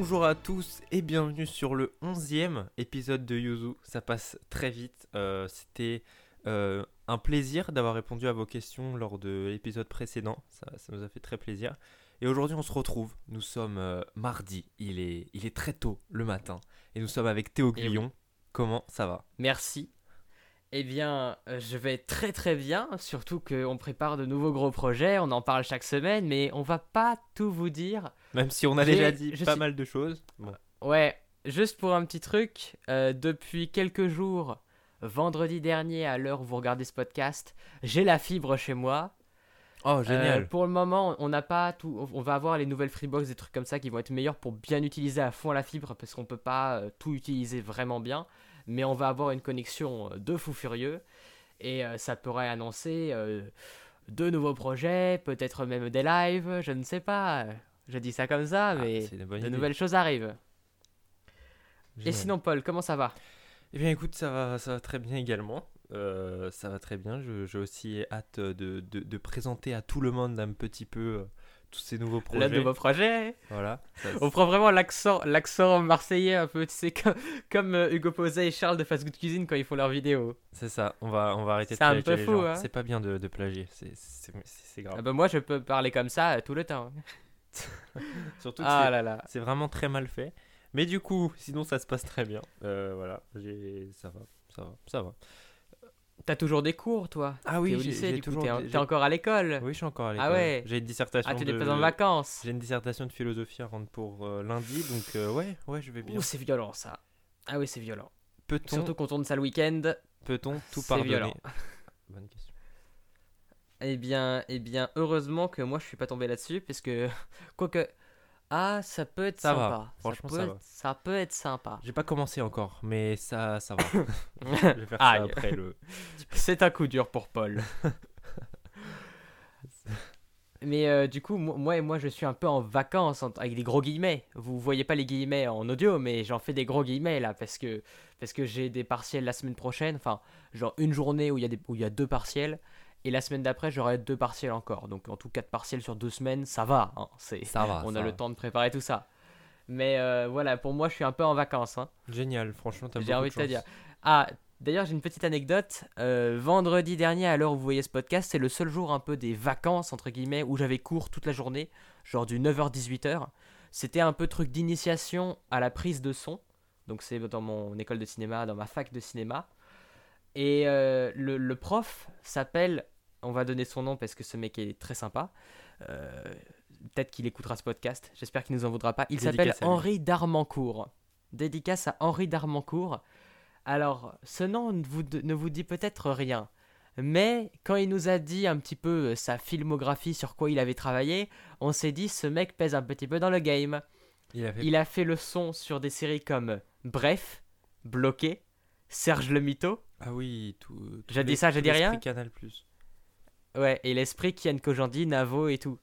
Bonjour à tous et bienvenue sur le 11e épisode de Yuzu. Ça passe très vite. Euh, C'était euh, un plaisir d'avoir répondu à vos questions lors de l'épisode précédent. Ça, ça nous a fait très plaisir. Et aujourd'hui, on se retrouve. Nous sommes euh, mardi. Il est, il est très tôt le matin. Et nous sommes avec Théo Guillon. Comment ça va? Merci. Eh bien, euh, je vais très très bien, surtout qu'on prépare de nouveaux gros projets, on en parle chaque semaine, mais on va pas tout vous dire. Même si on a déjà dit pas suis- mal de choses. Bon. Ouais, juste pour un petit truc, euh, depuis quelques jours, vendredi dernier, à l'heure où vous regardez ce podcast, j'ai la fibre chez moi. Oh, génial. Euh, pour le moment, on n'a pas tout. On va avoir les nouvelles Freebox, des trucs comme ça qui vont être meilleurs pour bien utiliser à fond la fibre parce qu'on peut pas euh, tout utiliser vraiment bien. Mais on va avoir une connexion euh, de fou furieux et euh, ça pourrait annoncer euh, de nouveaux projets, peut-être même des lives, je ne sais pas. Je dis ça comme ça, Ah, mais de idée. nouvelles choses arrivent. Et sinon, Paul, comment ça va? Eh bien écoute, ça va, ça va très bien également. Euh, ça va très bien. Je- J'ai aussi hâte de, de- de présenter à tout le monde un petit peu euh, tous ces nouveaux projets. Le nouveau projet Voilà. Ça- On prend vraiment l'accent, l'accent marseillais un peu, tu sais, comme, comme euh, Hugo Posey et Charles de Fast Good Cuisine quand ils font leurs vidéos. C'est ça. On va, on va arrêter de C'est un plagier peu fou, hein. C'est pas bien de, de plagier. C'est- grave. Ah bah moi je peux parler comme ça euh, tout le temps. Surtout que Ah là là. c'est vraiment très mal fait. Mais du coup, sinon ça se passe très bien. Euh, voilà. Ça va. Ça va. Ça va. T'as toujours des cours toi Ah T'es au lycée du coup, t'es, en- j'ai- t'es encore à l'école Oui, je suis encore à Ah l'école. ouais. J'ai une dissertation Ah tu n'es pas en vacances J'ai une dissertation de philosophie à rendre pour euh, lundi, donc euh, ouais, ouais, je vais bien. Ouh c'est violent ça. Ah oui c'est violent. Peut-on Surtout qu'on tourne ça le week-end. peut-on tout c'est pardonner violent. Bonne question. Eh bien, eh bien heureusement que moi je suis pas tombé là-dessus parce que quoique... Ah ça peut être Ça va, sympa. franchement, peut ça être- va. ça peut être sympa. J'ai pas commencé encore, mais ça, ça va. je vais faire ça après le. C'est un coup dur pour Paul. Mais euh, du coup, mo- moi et moi, je suis un peu en vacances avec des gros guillemets. Vous voyez pas les guillemets en audio, mais j'en fais des gros guillemets là parce que parce que j'ai des partiels la semaine prochaine. Enfin, genre une journée où il y a des où il y a deux partiels et la semaine d'après j'aurai deux partiels encore. Donc en tout quatre partiels sur deux semaines, ça va. hein, c'est Ça va. on ça a le temps de préparer tout ça. Mais euh, voilà, pour moi, je suis un peu en vacances. hein. Génial, franchement, t'as J'ai envie de te dire. Ah, d'ailleurs, j'ai une petite anecdote. Euh, vendredi dernier, à l'heure où vous voyez ce podcast, c'est le seul jour un peu des vacances, entre guillemets, où j'avais cours toute la journée, genre du 9h-18h. C'était un peu truc d'initiation à la prise de son. Donc, c'est dans mon école de cinéma, dans ma fac de cinéma. Et euh, le, le prof s'appelle, on va donner son nom parce que ce mec est très sympa. Euh, Peut-être qu'il écoutera ce podcast. J'espère qu'il nous en voudra pas. Il s'appelle. Henri Darmancourt. Dédicace à Henri Darmancourt. Alors, ce nom ne vous, ne vous dit peut-être rien. Mais quand il nous a dit un petit peu euh, sa filmographie sur quoi il avait travaillé, on s'est dit ce mec pèse un petit peu dans le game. Il a fait. Il a fait le son sur des séries comme Bref, Bloqué, Serge le Mito, Ah oui, tout. tout J'ai dit ça, j'ai dit rien Canal Plus. Ouais, et l'esprit Kian Kojandi, Navo et tout.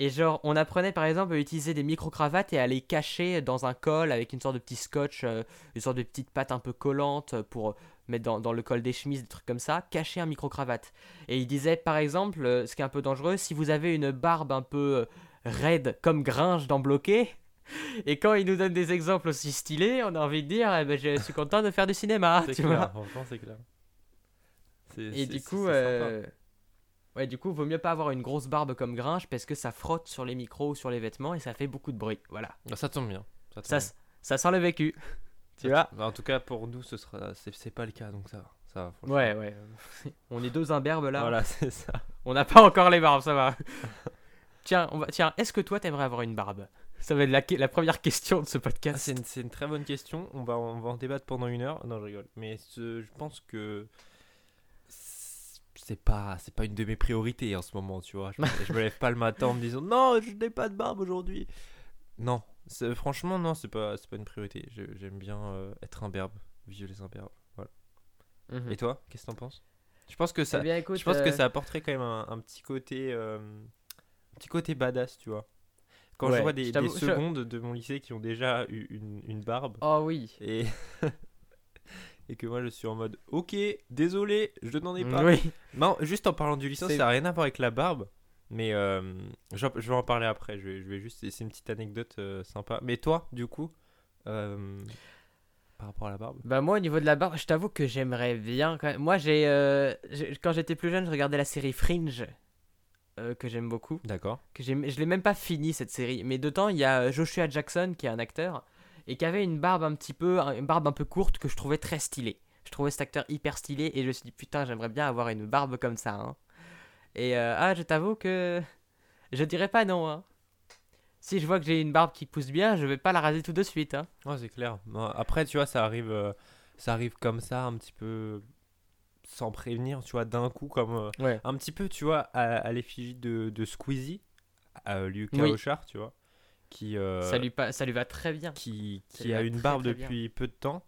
Et genre, on apprenait par exemple à utiliser des micro-cravates et à les cacher dans un col avec une sorte de petit scotch, euh, une sorte de petite pâte un peu collante pour mettre dans, dans le col des chemises, des trucs comme ça, cacher un micro-cravate. Et il disait par exemple, euh, ce qui est un peu dangereux, si vous avez une barbe un peu euh, raide comme Gringe dans Bloqué, et quand il nous donne des exemples aussi stylés, on a envie de dire, eh ben, je suis content de faire du cinéma, C'est tu clair, vois. franchement, c'est clair. C'est- Et du coup, sympa. Ouais, du coup, vaut mieux pas avoir une grosse barbe comme Gringe parce que ça frotte sur les micros ou sur les vêtements et ça fait beaucoup de bruit. Voilà. Ah, Ça tombe bien. Ça, tombe Ça, bien. s- ça sent le vécu. Tu vois bah, En tout cas, pour nous, ce sera. C'est pas le cas, donc ça va. Ça va. Ouais, ouais. On est deux imberbes là. Voilà, c'est ça. On n'a pas encore les barbes, ça va. tiens, on va... tiens, est-ce que toi t'aimerais avoir une barbe? Ça va être la, première question de ce Ah, podcast. c'est une, c'est une très bonne question. On va, on va en débattre pendant une heure. Non, je rigole. Mais ce- je pense que c'est pas, c'est pas une de mes priorités en ce moment, tu vois. Je me, je me lève pas le matin en me disant non, je n'ai pas de barbe aujourd'hui. Non, franchement, non, c'est pas, c'est pas une priorité. J'aime bien euh, être imberbe, vivre les imberbes. Voilà. Mhm. Et toi, qu'est-ce que t'en penses? Je pense que ça, Eh bien, écoute, je pense que euh, ça apporterait quand même un, un petit côté, euh, un petit côté badass, tu vois. Quand Ouais, je vois je des, je- secondes de mon lycée qui ont déjà eu une, une barbe Oh oui. et et que moi je suis en mode ok, désolé, je n'en ai pas. Oui. Non, juste en parlant du lycée, C'est- ça n'a rien à voir avec la barbe, Mais euh, je, je vais en parler après. Je vais, je vais juste. C'est une petite anecdote euh, sympa. Mais toi, du coup, euh, par rapport à la barbe? Bah moi au niveau de la barbe, je t'avoue que j'aimerais bien quand même. Moi j'ai euh, quand j'étais plus jeune, je regardais la série Fringe euh, que j'aime beaucoup. D'accord. Que je l'ai même pas fini cette série, mais dedans il y a Joshua Jackson qui est un acteur et qui avait une barbe un petit peu une barbe un peu courte que je trouvais très stylée. Je trouvais cet acteur hyper stylé et je me suis dit putain, j'aimerais bien avoir une barbe comme ça hein. Et euh, ah, je t'avoue que je dirais pas non hein. Si je vois que j'ai une barbe qui pousse bien, je vais pas la raser tout de suite hein. Ouais, c'est clair. Après, tu vois, ça arrive, euh, ça arrive comme ça, un petit peu sans prévenir, tu vois, d'un coup, comme euh, Ouais. un petit peu, tu vois, à, à l'effigie de, de Squeezie, à Lucas Oui. Auchard, tu vois, qui, euh, Ça lui pas ça lui va très bien. qui, qui a une très, barbe très depuis peu de temps.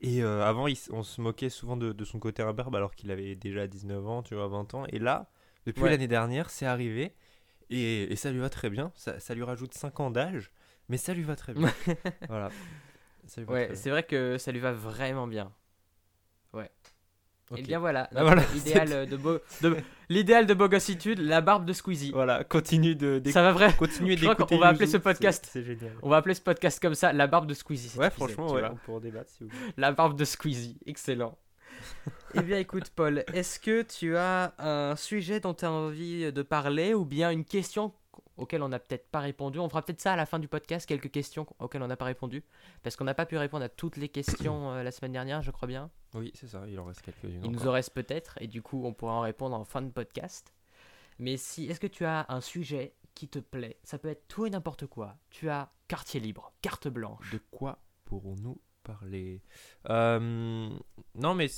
Et euh, avant, il on se moquait souvent de, de son côté imberbe alors qu'il avait déjà 19 ans, tu vois, 20 ans. Et là, depuis Ouais. l'année dernière, c'est arrivé. Et, et ça lui va très bien. Ça, ça lui rajoute 5 ans d'âge, mais ça lui va très bien. voilà. Ça lui va Ouais, très c'est vrai que ça lui va vraiment bien. Et Ok. bien voilà, Bah notre voilà, idéal de beau, de- l'idéal de bogossitude, la barbe de Squeezie. Voilà, continue de Ça va vrai? continuer Je crois d'écouter. qu'on va appeler ce podcast- C'est génial. On va appeler ce podcast comme ça, la barbe de Squeezie. Ouais, franchement, ouais, on débattre si vous voulez. La barbe de Squeezie, excellent. eh bien écoute Paul, est-ce que tu as un sujet dont tu as envie de parler ou bien une question auquel on n'a peut-être pas répondu On fera peut-être ça à la fin du podcast, quelques questions auxquelles on n'a pas répondu, parce qu'on n'a pas pu répondre à toutes les questions euh, la semaine dernière, je crois bien. Oui, c'est ça, il en reste quelques-unes. Il nous en reste peut-être, et du coup, on pourra en répondre en fin de podcast. Mais si, est-ce que tu as un sujet qui te plaît? Ça peut être tout et n'importe quoi. Tu as quartier libre, carte blanche. De quoi pourrons-nous parler? Euh, Non, mais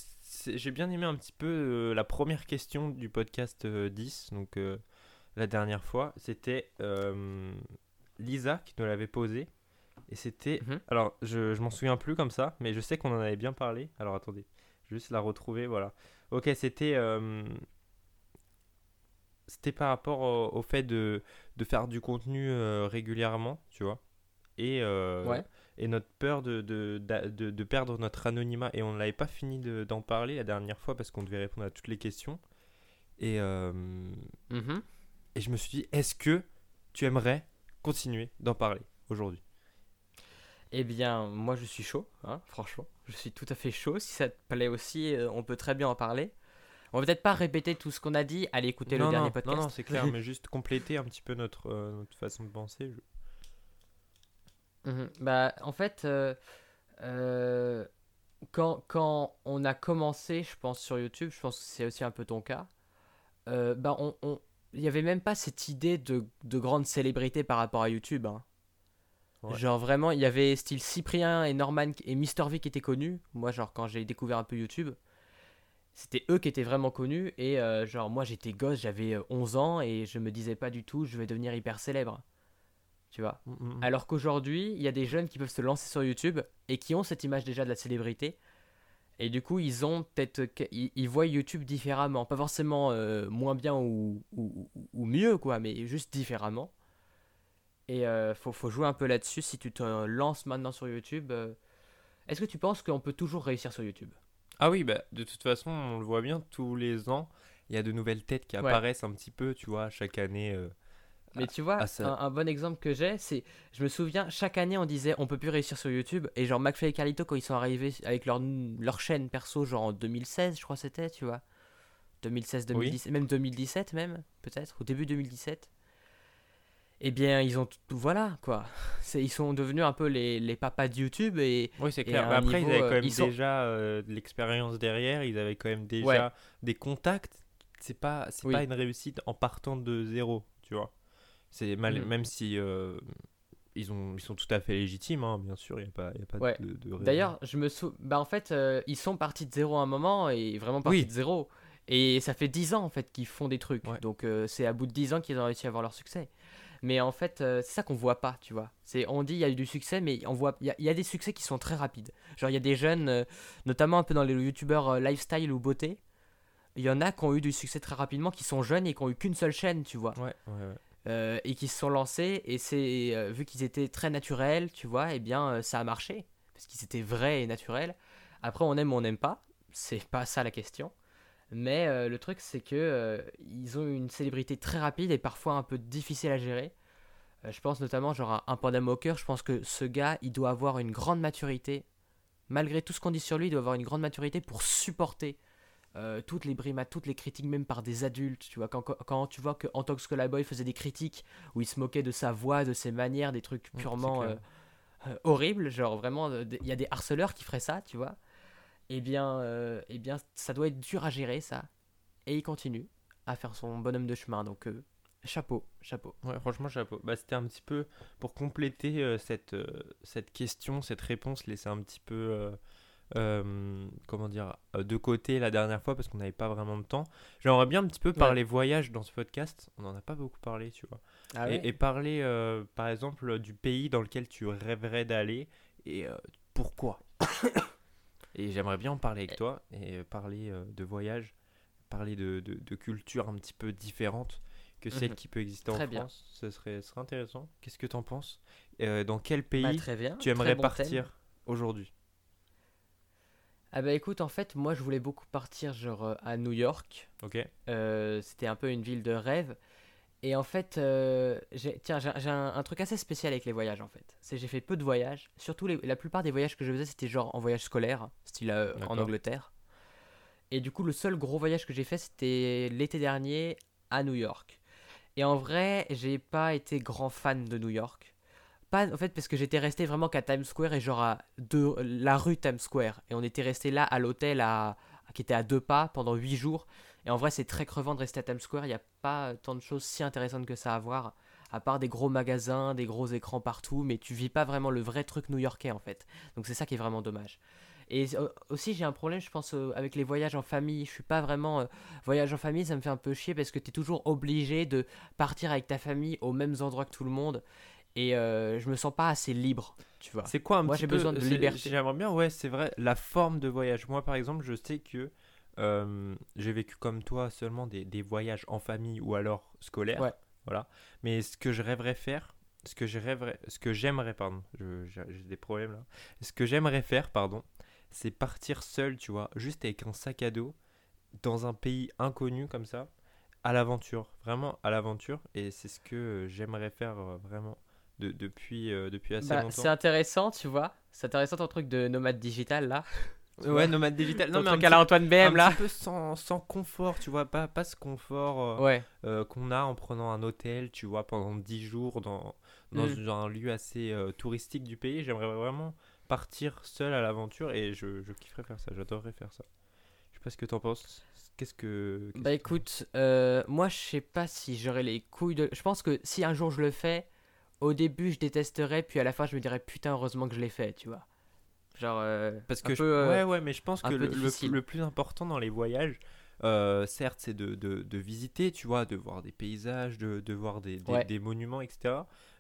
j'ai bien aimé un petit peu euh, la première question du podcast euh, 10, donc la dernière fois. C'était euh, Lisa qui nous l'avait posée. Et c'était. Mhm. Alors, je, je m'en souviens plus comme ça, mais je sais qu'on en avait bien parlé. Alors, attendez, je vais juste la retrouver. Voilà. Ok, c'était. euh, C'était par rapport au, au fait de, de faire du contenu euh, régulièrement, tu vois. Et, euh, Ouais. et notre peur de, de, de, de perdre notre anonymat. Et on n'avait pas fini de- d'en parler la dernière fois parce qu'on devait répondre à toutes les questions. Et, Mhm. Et je me suis dit, est-ce que tu aimerais continuer d'en parler aujourd'hui? Eh bien, moi je suis chaud, hein, franchement. Je suis tout à fait chaud. Si ça te plaît aussi, euh, on peut très bien en parler. On va peut-être pas répéter tout ce qu'on a dit. Allez écouter non, le dernier podcast. Non, non, c'est clair, mais juste compléter un petit peu notre, euh, notre façon de penser. je- Mhm. Bah, en fait, euh, euh, quand, quand on a commencé, je pense, sur YouTube, je pense que c'est aussi un peu ton cas, bah, on, on- il n'y avait même pas cette idée de, de grande célébrité par rapport à YouTube. hein. Ouais. Genre vraiment, il y avait style Cyprien et Norman et Mister V qui étaient connus. Moi, genre, quand j'ai découvert un peu YouTube, c'était eux qui étaient vraiment connus. Et euh, genre, moi, j'étais gosse, j'avais euh, 11 ans et je me disais pas du tout, je vais devenir hyper célèbre. Tu vois? Mm, mm, mm. alors qu'aujourd'hui, il y a des jeunes qui peuvent se lancer sur YouTube et qui ont cette image déjà de la célébrité. Et du coup, ils ont peut-être, ils, ils voient YouTube différemment, pas forcément euh, moins bien ou, ou, mieux quoi, mais juste différemment. Et euh, faut, faut jouer un peu là-dessus. Si tu te lances maintenant sur YouTube, euh, est-ce que tu penses qu'on peut toujours réussir sur YouTube? Ah oui, bah, de toute façon, on le voit bien, tous les ans, il y a de nouvelles têtes qui Ouais. apparaissent un petit peu, tu vois, chaque année. Euh, Mais tu vois, ah, ça- un, un bon exemple que j'ai, c'est, je me souviens, chaque année on disait on peut plus réussir sur YouTube, et genre McFly et Carlito quand ils sont arrivés avec leur, leur chaîne perso, genre en 2016, je crois que c'était, tu vois, 2016, 2017, même 2017 même, peut-être, au début 2017. Eh bien, ils ont tout, voilà quoi. Ils sont devenus un peu les, les papas de YouTube et Oui, c'est Et clair. Mais un après, niveau, ils avaient euh, quand même ils sont- déjà euh, de l'expérience derrière, ils avaient quand même déjà Ouais. des contacts. C'est pas, c'est Oui. pas une réussite en partant de zéro, tu vois. C'est mal, Mhm. même si euh, ils, ont, ils sont tout à fait légitimes, hein, bien sûr, il n'y a pas, y a pas Ouais. de, de. D'ailleurs, je me sou... bah en fait, euh, ils sont partis de zéro à un moment et vraiment partis Oui. de zéro. Et ça fait 10 ans en fait qu'ils font des trucs. Ouais. Donc euh, c'est à bout de 10 ans qu'ils ont réussi à avoir leur succès. Mais en fait, euh, c'est ça qu'on voit pas, tu vois. C'est on dit il y a eu du succès, mais on voit il y, a- y des succès qui sont très rapides. Genre il y a des jeunes, euh, notamment un peu dans les youtubeurs lifestyle ou beauté. Il y en a qui ont eu du succès très rapidement, qui sont jeunes et qui ont eu qu'une seule chaîne, tu vois. Ouais, ouais, ouais. Euh, et qui se sont lancés et c'est euh, vu qu'ils étaient très naturels tu vois et bien euh, ça a marché parce qu'ils étaient vrais et naturels après on aime ou on n'aime pas c'est pas ça la question Mais le truc, c'est que ils ont une célébrité très rapide et parfois un peu difficile à gérer. Je pense notamment genre à un Panda Mocker. Je pense que ce gars, il doit avoir une grande maturité. Malgré tout ce qu'on dit sur lui, il doit avoir une grande maturité pour supporter euh, toutes les brimades, toutes les critiques, même par des adultes. Tu vois, quand, quand, tu vois que Antox Boy faisait des critiques où il se moquait de sa voix, de ses manières, des trucs purement euh, euh, horribles, genre vraiment, il y a des harceleurs qui feraient ça, tu vois. Eh bien, eh bien, ça doit être dur à gérer, ça. Et il continue à faire son bonhomme de chemin, donc chapeau, chapeau. Ouais, franchement, chapeau. Bah, c'était un petit peu pour compléter cette, cette question, cette réponse, laisser un petit peu, euh, comment dire, euh, de côté la dernière fois parce qu'on n'avait pas vraiment de temps. J'aimerais bien un petit peu parler voyage dans ce podcast. On n'en a pas beaucoup parlé, tu vois. Ah et, et parler, euh, par exemple, du pays dans lequel tu rêverais d'aller et euh, pourquoi. et j'aimerais bien en parler avec toi et parler de voyage, parler de, de, de culture un petit peu différente que celle Mhm. qui peut exister en Très bien. France. Ce serait, serait intéressant. Qu'est-ce que tu en penses Dans quel Bah, pays tu aimerais bon partir aujourd'hui? Ah bah écoute, en fait, moi je voulais beaucoup partir genre euh, à New York. Ok Euh, C'était un peu une ville de rêve. Et en fait, euh, j'ai- tiens, j'ai j'ai un, un truc assez spécial avec les voyages en fait. C'est j'ai fait peu de voyages. Surtout les- la plupart des voyages que je faisais, c'était genre en voyage scolaire, style euh, en D'accord. Angleterre. Et du coup, le seul gros voyage que j'ai fait, c'était l'été dernier à New York. Et en vrai, j'ai pas été grand fan de New York. Pas en fait parce que j'étais resté vraiment qu'à Times Square et genre à la rue Times Square. Et on était resté là à l'hôtel à, qui était à deux pas pendant huit jours. Et en vrai, c'est très crevant de rester à Times Square. Il n'y a pas tant de choses si intéressantes que ça à voir, à part des gros magasins, des gros écrans partout, mais tu vis pas vraiment le vrai truc new-yorkais en fait. Donc c'est ça qui est vraiment dommage. Et euh, aussi, j'ai un problème, je pense, euh, avec les voyages en famille. Je suis pas vraiment. euh, voyage en famille, ça me fait un peu chier parce que tu es toujours obligé de partir avec ta famille aux mêmes endroits que tout le monde. Et euh, je me sens pas assez libre, tu vois. C'est quoi un Moi, j'ai besoin de liberté. J'aimerais bien, ouais, c'est vrai, la forme de voyage. Moi, par exemple, je sais que euh, j'ai vécu comme toi seulement des, des voyages en famille ou alors scolaires. Ouais. Voilà. Mais ce que je rêverais faire, ce que je rêverais, ce que j'aimerais, pardon, j'ai des problèmes là. Ce que j'aimerais faire, pardon, c'est partir seul, tu vois, juste avec un sac à dos dans un pays inconnu comme ça, à l'aventure, vraiment à l'aventure. Et c'est ce que j'aimerais faire euh, vraiment de- depuis, euh, depuis assez Bah, longtemps. c'est intéressant, tu vois. C'est intéressant ton truc de nomade digital là. Ouais, nomade digital. Ton Non, mais un truc à la Antoine BM un là. petit peu sans, sans confort, tu vois, pas, pas ce confort euh, Ouais. euh, qu'on a en prenant un hôtel, tu vois, pendant 10 jours dans, dans Mm. un lieu assez euh, touristique du pays. J'aimerais vraiment partir seul à l'aventure et je, je kifferais faire ça, j'adorerais faire ça. Je sais pas ce que t'en penses. Qu'est-ce que. Bah que- écoute, euh, moi je sais pas si j'aurais les couilles de. Je pense que si un jour je le fais, au début je détesterais, puis à la fin je me dirais putain, heureusement que je l'ai fait, tu vois. Genre. euh, Parce que je- peu, euh, ouais, ouais, mais je pense que le, le- difficile. le plus important dans les voyages, euh, certes, c'est de, de, de visiter, tu vois, de voir des paysages, de, de voir des, des, Ouais. des monuments, etc.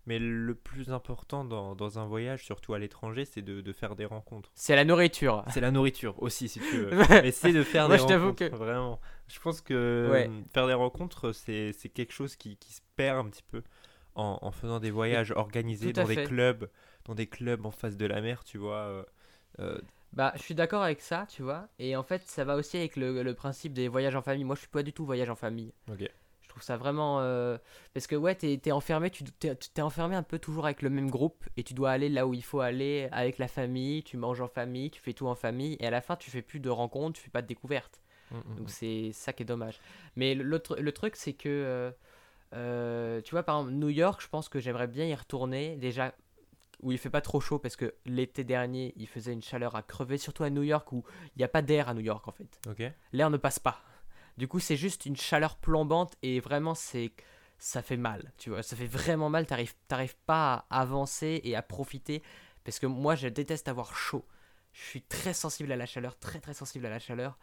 Mais le plus important dans, dans un voyage, surtout à l'étranger, c'est de, de faire des rencontres. C'est la nourriture. C'est la nourriture aussi, si tu veux. Mais c'est de faire Moi, des je rencontres, que- vraiment. Je pense que Ouais. faire des rencontres, c'est c'est quelque chose qui, qui se perd un petit peu en, en faisant des voyages organisés dans des clubs, dans des clubs en face de la mer, tu vois. euh, euh, Bah, je suis d'accord avec ça, tu vois. Et en fait, ça va aussi avec le, le principe des voyages en famille. Moi, je suis pas du tout voyage en famille. Ok. Je trouve ça vraiment. euh, Parce que, ouais, t'es es enfermé, tu t'es enfermé un peu toujours avec le même groupe et tu dois aller là où il faut aller avec la famille. Tu manges en famille, tu fais tout en famille et à la fin, tu fais plus de rencontres, tu fais pas de découvertes. mm, mm, Donc, mm. c'est ça qui est dommage. Mais le, le truc, c'est que. euh, tu vois, par exemple, New York, je pense que j'aimerais bien y retourner. Déjà, où il fait pas trop chaud parce que l'été dernier, il faisait une chaleur à crever, surtout à New York où il n'y a pas d'air à New York en fait. L'air ne passe pas. Du coup, c'est juste une chaleur plombante et vraiment, c'est ça fait mal. Tu vois, ça fait vraiment mal. T'arrives, t'arrives pas à avancer et à profiter parce que moi, je déteste avoir chaud. Je suis très sensible à la chaleur, très très sensible à la chaleur.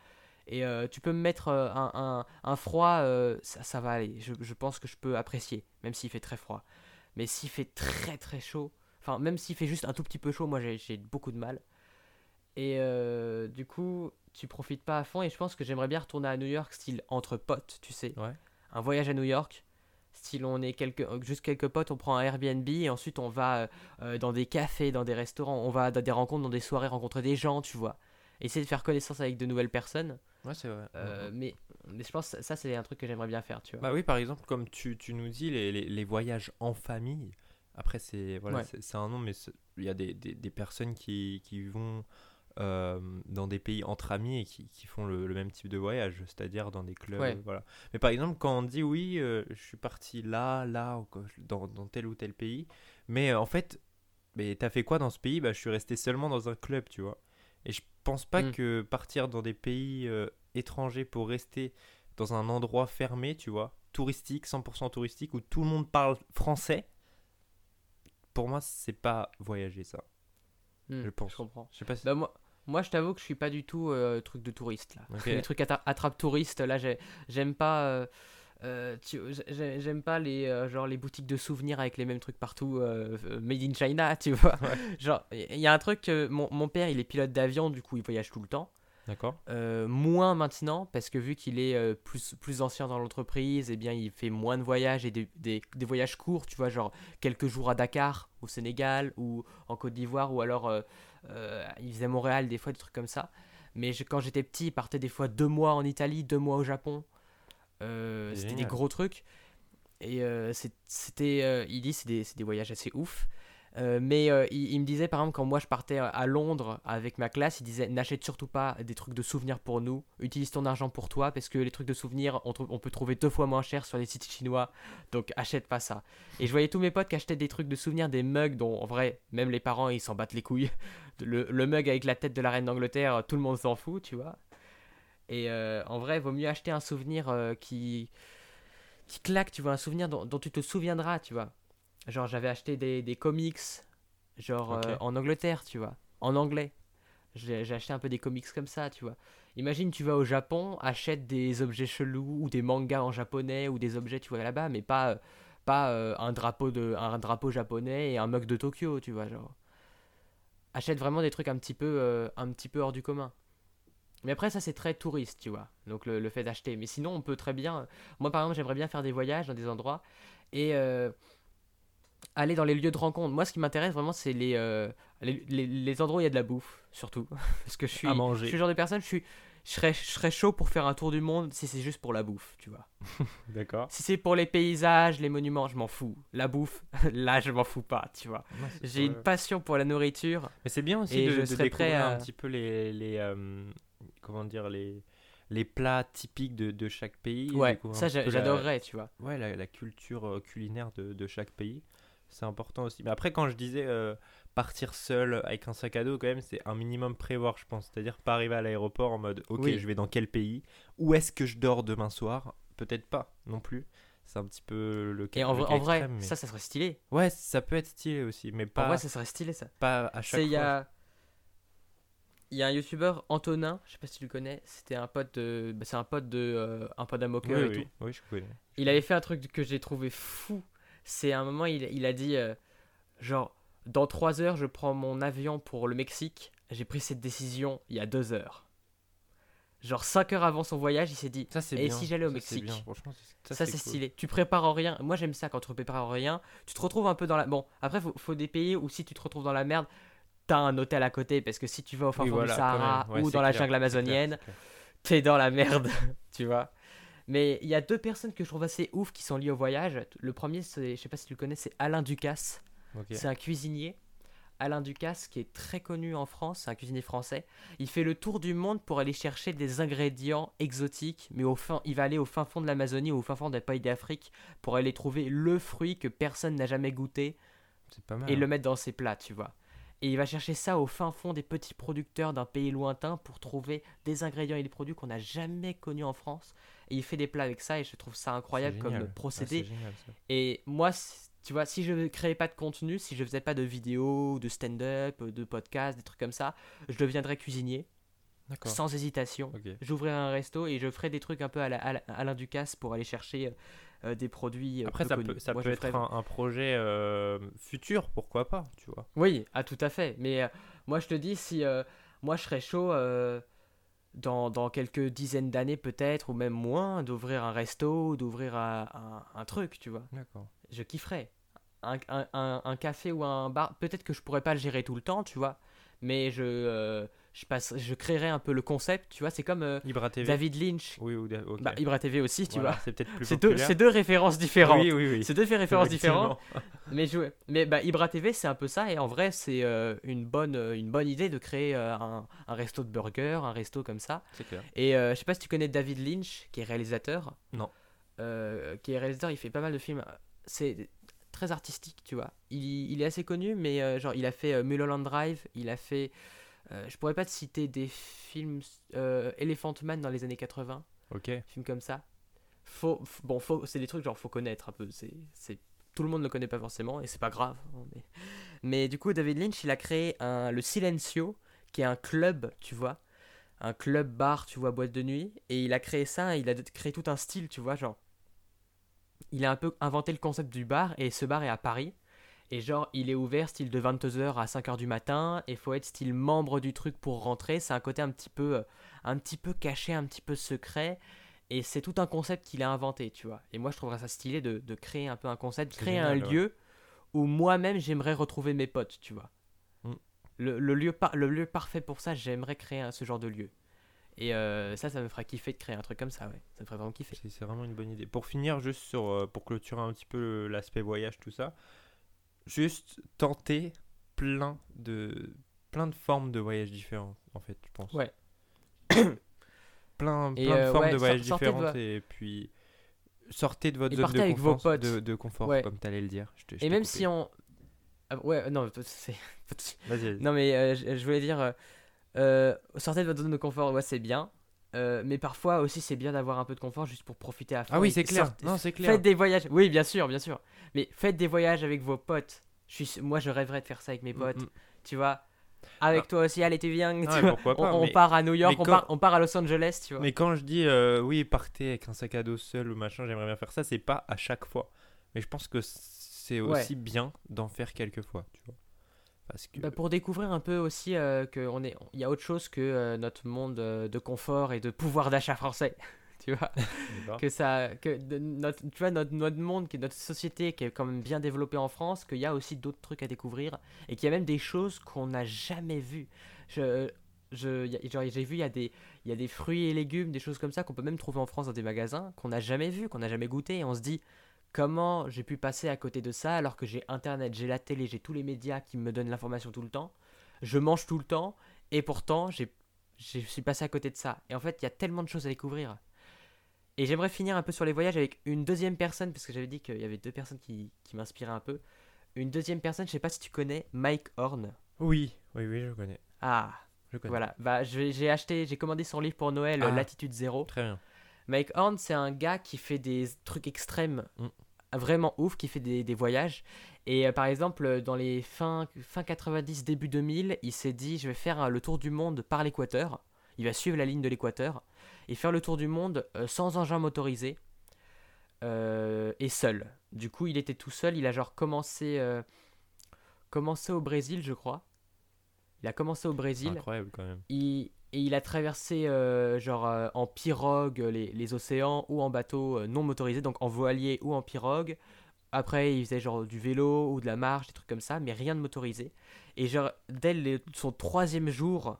Et euh, tu peux me mettre euh, un, un- un froid, euh, ça, ça va aller. Je, je pense que je peux apprécier, même s'il fait très froid. Mais s'il fait très très chaud, enfin même s'il fait juste un tout petit peu chaud, moi j'ai beaucoup de mal. Et euh, du coup, tu profites pas à fond. Et je pense que j'aimerais bien retourner à New York, style entre potes, tu sais. Ouais. Un voyage à New York, style on est quelques, juste quelques potes, on prend un Airbnb et ensuite on va euh, dans des cafés, dans des restaurants, on va dans des rencontres, dans des soirées, rencontrer des gens, tu vois. essayer de faire connaissance avec de nouvelles personnes. Ouais, c'est vrai. Euh, mais, mais je pense que ça, c'est un truc que j'aimerais bien faire, tu vois. Bah oui, par exemple, comme tu, tu nous dis, les, les, les voyages en famille. Après, c'est voilà, Ouais. c'est c'est un nom, mais il y a des, des, des personnes qui, qui vont euh, dans des pays entre amis et qui, qui font le, le même type de voyage, c'est-à-dire dans des clubs. Ouais. Voilà. Mais par exemple, quand on dit oui, euh, je suis parti là, là, dans, dans tel ou tel pays, mais en fait, mais t'as fait quoi dans ce pays? Bah, Je suis resté seulement dans un club, tu vois. Et je pense pas Mm. que partir dans des pays euh, étrangers pour rester dans un endroit fermé, tu vois, touristique, 100% touristique, où tout le monde parle français, pour moi, c'est pas voyager, ça. Hmm, je pense. Je comprends. Je sais pas si... Bah, moi, moi, je t'avoue que je suis pas du tout euh, truc de touriste là. Les trucs attra- attrape-touristes, là, j'ai- j'aime pas. euh, euh, j'aime pas les euh, genre les boutiques de souvenirs avec les mêmes trucs partout euh, made in China tu vois genre il y a un truc mon, mon père il est pilote d'avion du coup il voyage tout le temps D'accord. Moins maintenant parce que vu qu'il est plus, plus ancien dans l'entreprise, eh bien il fait moins de voyages et des, des- des voyages courts, tu vois, genre quelques jours à Dakar, au Sénégal ou en Côte d'Ivoire ou alors il faisait Montréal des fois, des trucs comme ça. Mais je- quand j'étais petit, il partait des fois deux mois en Italie, deux mois au Japon. Euh, c'était des gros trucs. Et euh, c'était, euh, il dit, c'est des, c'est des voyages assez ouf. Euh, mais euh, il, il me disait par exemple quand moi je partais à Londres avec ma classe, il disait n'achète surtout pas des trucs de souvenirs pour nous, utilise ton argent pour toi parce que les trucs de souvenirs on peut trouver deux fois moins cher sur les sites chinois, donc achète pas ça. Et je voyais tous mes potes qui achetaient des trucs de souvenirs, des mugs dont en vrai même les parents ils s'en battent les couilles. Le, le mug avec la tête de la reine d'Angleterre, tout le monde s'en fout, tu vois. Et euh, en vrai, vaut mieux acheter un souvenir euh, qui qui claque, tu vois, un souvenir dont, dont tu te souviendras, tu vois. Genre, j'avais acheté des, des comics, genre euh, en Angleterre, tu vois, en anglais. J'ai acheté un peu des comics comme ça, tu vois. Imagine, tu vas au Japon, achète des objets chelous ou des mangas en japonais ou des objets, tu vois, là-bas, mais pas, pas un, drapeau de, un drapeau japonais et un mug de Tokyo, tu vois, genre. Achète vraiment des trucs un petit peu, un petit peu hors du commun. Mais après, ça, c'est très touriste, tu vois. Donc, le, le fait d'acheter. Mais sinon, on peut très bien. Moi, par exemple, j'aimerais bien faire des voyages dans des endroits et euh, aller dans les lieux de rencontre. Moi, ce qui m'intéresse vraiment, c'est les, euh, les, les- les endroits où il y a de la bouffe, surtout. Parce que je suis, À je suis le genre de personne, je, suis, je, serais, je serais chaud pour faire un tour du monde si c'est juste pour la bouffe, tu vois. D'accord. Si c'est pour les paysages, les monuments, je m'en fous. La bouffe, là, je m'en fous pas, tu vois. J'ai une passion pour la nourriture. Mais c'est bien aussi de, je de découvrir à- un petit peu les, les euh, comment dire les les plats typiques de, de chaque pays. Ouais, ça, la- j'adorerais, tu vois. Ouais, la, la culture euh, culinaire de, de chaque pays, c'est important aussi. Mais après, quand je disais euh, partir seul avec un sac à dos, quand même, c'est un minimum prévoir, je pense. C'est-à-dire pas arriver à l'aéroport en mode, ok, Oui. je vais dans quel pays? Où est-ce que je dors demain soir? Peut-être pas non plus. C'est un petit peu le cas. Et en le vrai, cas en vrai extrême, mais- ça, ça serait stylé. Ouais, ça peut être stylé aussi, mais En pas, vrai, ça serait stylé, ça. pas à chaque y fois. a il y a un youtubeur Antonin, je sais pas si tu le connais, c'était un pote de bah, c'est un pote de euh, un pote Oui, d'Amoker et oui, tout. oui, je connais. Il avait fait un truc que j'ai trouvé fou. C'est un moment il, il a dit euh, genre dans trois heures je prends mon avion pour le Mexique. J'ai pris cette décision il y a deux heures. Genre 5 heures avant son voyage, il s'est dit Ça, c'est Et bien. si j'allais au Ça, Mexique bien. Franchement, ça, c'est cool. stylé. Tu prépares rien. Moi j'aime ça quand tu prépares rien. Tu te retrouves un peu dans la. Bon, après faut, faut des pays où si tu te retrouves dans la merde, t'as un hôtel à côté parce que si tu vas au fin Oui, fond voilà, du Sahara. Ouais, ou dans la jungle amazonienne, t'es dans la merde, tu vois. Mais il y a deux personnes que je trouve assez ouf qui sont liées au voyage. Le premier, c'est, je sais pas si tu le connais, c'est Alain Ducasse. C'est un cuisinier. Alain Ducasse, qui est très connu en France, c'est un cuisinier français. Il fait le tour du monde pour aller chercher des ingrédients exotiques, mais au fin, il va aller au fin fond de l'Amazonie ou au fin fond des pays d'Afrique pour aller trouver le fruit que personne n'a jamais goûté C'est pas mal. et hein. le mettre dans ses plats, tu vois. Et il va chercher ça au fin fond des petits producteurs d'un pays lointain pour trouver des ingrédients et des produits qu'on n'a jamais connus en France. Et il fait des plats avec ça et je trouve ça incroyable comme procédé. génial. Et moi, tu vois, si je ne créais pas de contenu, si je faisais pas de vidéos, de stand-up, de podcasts, des trucs comme ça, je deviendrais cuisinier sans hésitation. J'ouvrirais un resto et je ferais des trucs un peu à la, à la- Alain Ducasse pour aller chercher euh, des produits. euh, Après, peu ça connus. peut, ça Moi, peut je être ferais- un, un projet euh, futur, pourquoi pas, tu vois. Oui, ah, tout à fait. Mais moi, je te dis, si moi, je serais chaud dans, dans quelques dizaines d'années, peut-être, ou même moins, d'ouvrir un resto, d'ouvrir un, un- un truc, tu vois. D'accord. Je kifferais. Un, un- un- un café ou un bar, peut-être que je pourrais pas le gérer tout le temps, tu vois. Mais je, euh, je, passe, je créerai un peu le concept, tu vois. C'est comme euh, Ibra TV. David Lynch. Oui, ou da- ok. Bah, Ibra TV aussi, tu Voilà, vois. C'est peut-être plus C'est deux, références différentes. Oui, oui, oui. C'est deux références différentes. Mais, je, mais bah, Ibra TV, c'est un peu ça. Et en vrai, c'est euh, une, bonne, euh, une bonne idée de créer euh, un, un resto de burger, un resto comme ça. C'est clair. Et je sais pas si tu connais David Lynch, qui est réalisateur. Non. Qui est réalisateur, il fait pas mal de films. C'est très artistique, tu vois. Il, il est assez connu, mais genre, il a fait Mulholland Drive, il a fait. Euh, je pourrais pas te citer des films. Euh, Elephant Man dans les années 80, Ok. films comme ça. Faut, bon, faut, c'est des trucs genre faut connaître un peu. C'est, c'est, tout le monde ne le connaît pas forcément et c'est pas grave. hein, Mais, mais du coup, David Lynch, il a créé un, le Silencio, qui est un club, tu vois, un club bar, tu vois, boîte de nuit. Et il a créé ça, il a créé tout un style, tu vois, genre. Il a un peu inventé le concept du bar et ce bar est à Paris. Et genre, il est ouvert style de 22h à 5h du matin et faut être style membre du truc pour rentrer. C'est un côté un petit peu, euh, un petit peu caché, un petit peu secret. Et c'est tout un concept qu'il a inventé, tu vois. Et moi, je trouverais ça stylé de, de créer un peu un concept, créer génial, un ouais. lieu où moi-même j'aimerais retrouver mes potes, tu vois. Mm. Le, le lieu par- le lieu parfait pour ça, j'aimerais créer un- ce genre de lieu. Et euh, ça, ça me ferait kiffer de créer un truc comme ça, ouais. Ça me ferait vraiment kiffer. C'est vraiment une bonne idée. Pour finir, juste sur, euh, pour clôturer un petit peu l'aspect voyage, tout ça, juste tenter plein de, plein de formes de voyages différents, en fait, je pense. Ouais. plein, plein Et, de euh, formes ouais, de voyages sor- sortez de différentes vo- et puis sortez de votre Et zone de avec vos confort, potes. de, de confort Ouais. comme tu allais le dire. Je te- je Et même coupé. si on. Ah, ouais, non, c'est. Non, mais euh, je, je voulais dire. euh, sortez de votre zone de confort, ouais, c'est bien. Euh, mais parfois aussi, c'est bien d'avoir un peu de confort juste pour profiter à fond. Ah oui, c'est clair. sortez- Non, c'est clair. Faites des voyages. Oui, bien sûr, bien sûr. Mais faites des voyages avec vos potes. Je suis, moi, je rêverais de faire ça avec mes potes. Mm, mm. Tu vois. Avec Ah. toi aussi, allez, tu viens. tu Ah on, pas, on mais- part à New York, on, part, on part à Los Angeles, tu vois. Mais quand je dis euh, oui, partez avec un sac à dos seul ou machin, j'aimerais bien faire ça, c'est pas à chaque fois. Mais je pense que c'est Ouais. aussi bien d'en faire quelques fois, tu vois. Parce que Bah, pour découvrir un peu aussi euh, qu'il y a autre chose que euh, notre monde euh, de confort et de pouvoir d'achat français. tu vois que ça que de- notre tu vois notre, notre monde qui notre société qui est quand même bien développée en France qu'il y a aussi d'autres trucs à découvrir et qu'il y a même des choses qu'on n'a jamais vues je je j'ai vu il y a des il y a des fruits et légumes des choses comme ça qu'on peut même trouver en France dans des magasins qu'on n'a jamais vu qu'on n'a jamais goûté et on se dit comment j'ai pu passer à côté de ça alors que j'ai internet j'ai la télé j'ai tous les médias qui me donnent l'information tout le temps je mange tout le temps et pourtant j'ai je suis passé à côté de ça et en fait il y a tellement de choses à découvrir et j'aimerais finir un peu sur les voyages avec une deuxième personne, parce que j'avais dit qu'il y avait deux personnes qui, qui m'inspiraient un peu. Une deuxième personne, je sais pas si tu connais Mike Horn. oui, oui, oui, je connais. Ah, Je connais. voilà. Bah, j'ai acheté, j'ai commandé son livre pour Noël, Ah. Latitude Zéro. Très bien. Mike Horn, c'est un gars qui fait des trucs extrêmes, Mm. vraiment ouf, qui fait des, des voyages. Et euh, par exemple, dans les fin, fin 90, début 2000, il s'est dit je vais faire euh, le tour du monde par l'équateur. Il va suivre la ligne de l'équateur et faire le tour du monde euh, sans engin motorisé et seul. Du coup, il était tout seul. Il a genre commencé, commencé au Brésil, je crois. Il a commencé au C'est Brésil. incroyable quand même. Il, et il a traversé euh, genre euh, en pirogue les, les océans ou en bateau euh, non motorisé, donc en voilier ou en pirogue. Après, il faisait genre du vélo ou de la marche, des trucs comme ça, mais rien de motorisé. Et genre, dès son troisième jour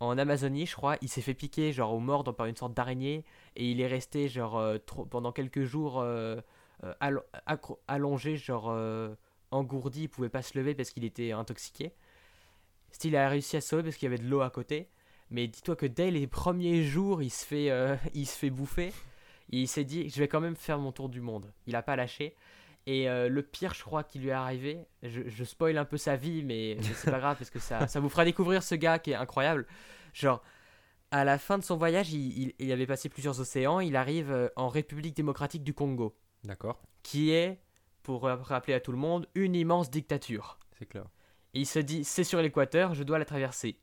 en Amazonie, je crois, il s'est fait piquer genre au mort dans- par une sorte d'araignée et il est resté genre euh, pendant quelques jours euh, euh, allongé, genre euh, engourdi, il pouvait pas se lever parce qu'il était intoxiqué. Style a réussi à se sauver parce qu'il y avait de l'eau à côté. Mais dis-toi que dès les premiers jours, il se fait, euh, il se fait bouffer. Et il s'est dit, je vais quand même faire mon tour du monde. Il a pas lâché. Et euh, le pire, je crois, qui lui est arrivé, je, je spoil un peu sa vie, mais, mais c'est pas grave parce que ça, ça vous fera découvrir ce gars qui est incroyable. Genre, à la fin de son voyage, il, il- il avait passé plusieurs océans. Il arrive euh, en République démocratique du Congo, D'accord, qui est, pour rappeler à tout le monde, une immense dictature. c'est clair. Et il se dit, c'est sur l'équateur, je dois la traverser.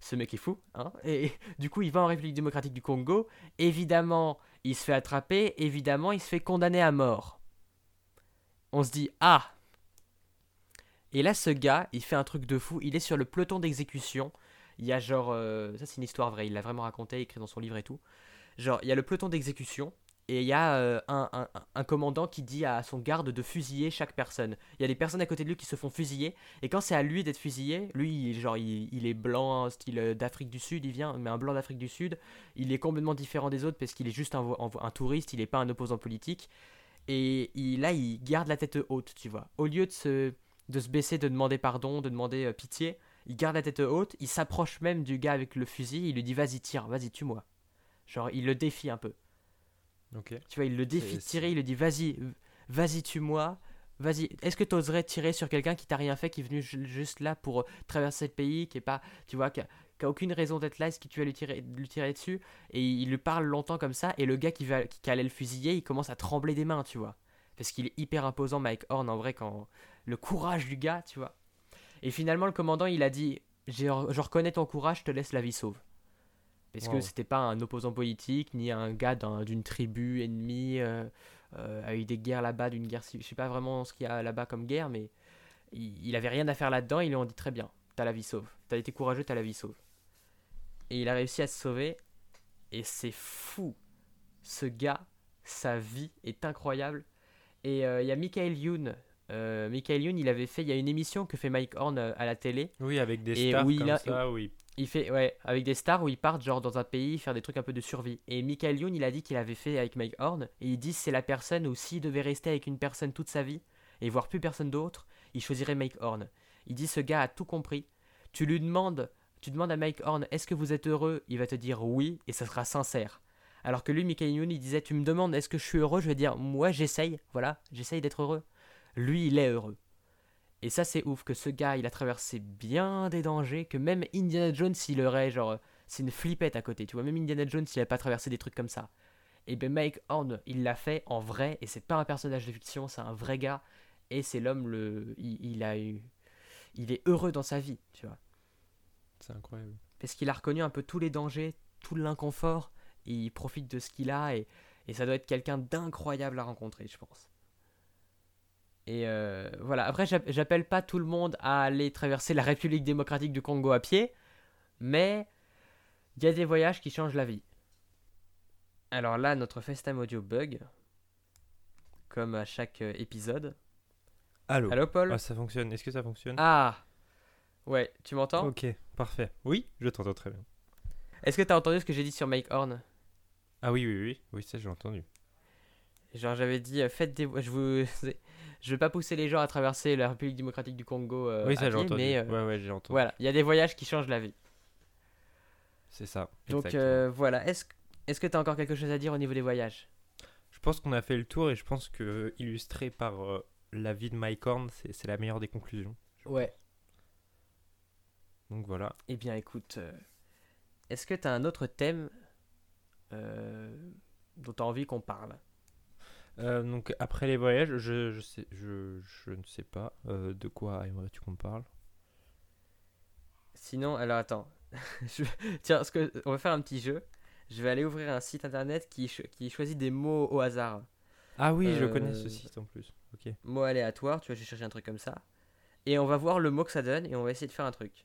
Ce mec est fou, hein Et du coup, il va en République démocratique du Congo. Évidemment, il se fait attraper. Évidemment, il se fait condamner à mort. On se dit, ah Et là, ce gars, il fait un truc de fou. Il est sur le peloton d'exécution. Il y a genre... euh, ça, c'est une histoire vraie. Il l'a vraiment raconté, écrit dans son livre et tout. Genre, il y a le peloton d'exécution. Et il y a euh, un, commandant qui dit à son garde de fusiller chaque personne. Il y a des personnes à côté de lui qui se font fusiller. Et quand c'est à lui d'être fusillé, lui, il, genre, il, est blanc, style euh, d'Afrique du Sud, il vient, mais un blanc d'Afrique du Sud. Il est complètement différent des autres parce qu'il est juste un touriste, il n'est pas un opposant politique. Et il- là, il garde la tête haute, tu vois. Au lieu de se, de se baisser, de demander pardon, de demander euh, pitié, il garde la tête haute, il s'approche même du gars avec le fusil, il lui dit vas-y, tire, vas-y, tue-moi. Genre, il le défie un peu. Tu vois, il le défie de tirer, il lui dit vas-y, vas-y, tue-moi. Vas-y, est-ce que tu oserais tirer sur quelqu'un qui t'a rien fait, qui est venu ju- juste là pour euh, traverser le pays, qui est pas, tu vois, qui a, qui a aucune raison d'être là, est-ce que tu vas lui tirer, lui tirer dessus? Et il lui parle longtemps comme ça, et le gars qui, va, qui, qui allait le fusiller, il commence à trembler des mains, tu vois. Parce qu'il est hyper imposant, Mike Horn, en vrai, quand le courage du gars, tu vois. Et finalement, le commandant, il a dit Je reconnais ton courage, je te laisse la vie sauve. Parce que Wow. c'était pas un opposant politique, ni un gars d'un- d'une tribu ennemie, euh, euh, avec des guerres là-bas, d'une guerre civile. Je sais pas vraiment ce qu'il y a là-bas comme guerre, mais il, il avait rien à faire là-dedans. Ils lui ont dit Très bien, t'as la vie sauve. T'as été courageux, t'as la vie sauve. Et il a réussi à se sauver. Et c'est fou. Ce gars, sa vie est incroyable. Et euh, il y a Michael Youn. Michael Youn, il avait fait, il y a une émission que fait Mike Horn à la télé. Oui, avec des Et stars où il comme a- ça, oui. Il fait, ouais, avec des stars où ils partent genre dans un pays faire des trucs un peu de survie. Et Michael Youn, il a dit qu'il avait fait avec Mike Horn. Et il dit c'est la personne où s'il devait rester avec une personne toute sa vie et voir plus personne d'autre, il choisirait Mike Horn. Il dit ce gars a tout compris. Tu lui demandes, tu demandes à Mike Horn est-ce que vous êtes heureux? Il va te dire oui et ça sera sincère. Alors que lui, Michael Youn, il disait tu me demandes est-ce que je suis heureux? Je vais dire moi j'essaye, voilà, j'essaye d'être heureux. Lui, il est heureux. Et ça, c'est ouf que ce gars, il a traversé bien des dangers, que même Indiana Jones, il aurait, genre, c'est une flippette à côté, tu vois. Même Indiana Jones, il n'a pas traversé des trucs comme ça. Et ben Mike Horn, il l'a fait en vrai, et c'est pas un personnage de fiction, c'est un vrai gars, et c'est l'homme, le, il, il a eu, il est heureux dans sa vie, tu vois. C'est incroyable. Parce qu'il a reconnu un peu tous les dangers, tout l'inconfort, et il profite de ce qu'il a, et, et ça doit être quelqu'un d'incroyable à rencontrer, je pense. Et euh, voilà, après, j'app- j'appelle pas tout le monde à aller traverser la République démocratique du Congo à pied, mais il y a des voyages qui changent la vie. Alors là, notre FaceTime audio bug, comme à chaque euh, épisode. Allô Allô, Paul Ah, ça fonctionne. Est-ce que ça fonctionne? Ah Ouais, tu m'entends? Ok, parfait. Oui, je t'entends très bien. Est-ce que t'as entendu ce que j'ai dit sur Mike Horn? Ah oui, oui, oui. Oui, ça, j'ai entendu. Genre j'avais dit euh, faites des je vous je vais pas pousser les gens à traverser la République démocratique du Congo euh, oui, ça, j'ai pied, entendu. mais euh, Ouais, ouais, j'ai entendu. voilà, il y a des voyages qui changent la vie. C'est ça. Donc euh, voilà, est-ce est-ce que tu as encore quelque chose à dire au niveau des voyages? Je pense qu'on a fait le tour et je pense que illustré par la vie de Mike Horn, c'est c'est la meilleure des conclusions. Ouais. Donc voilà. Eh bien écoute, euh, est-ce que tu as un autre thème euh, dont tu as envie qu'on parle? Euh, donc après les voyages, je, je, sais, je, je ne sais pas euh, de quoi aimerais-tu qu'on parle. Sinon, alors attends. Je- Tiens, ce que... on va faire un petit jeu. Je vais aller ouvrir un site internet qui, cho- qui choisit des mots au hasard. Ah oui, je connais Euh, ce site en plus. Ok. Mots aléatoires, tu vois, je vais chercher un truc comme ça. Et on va voir le mot que ça donne et on va essayer de faire un truc.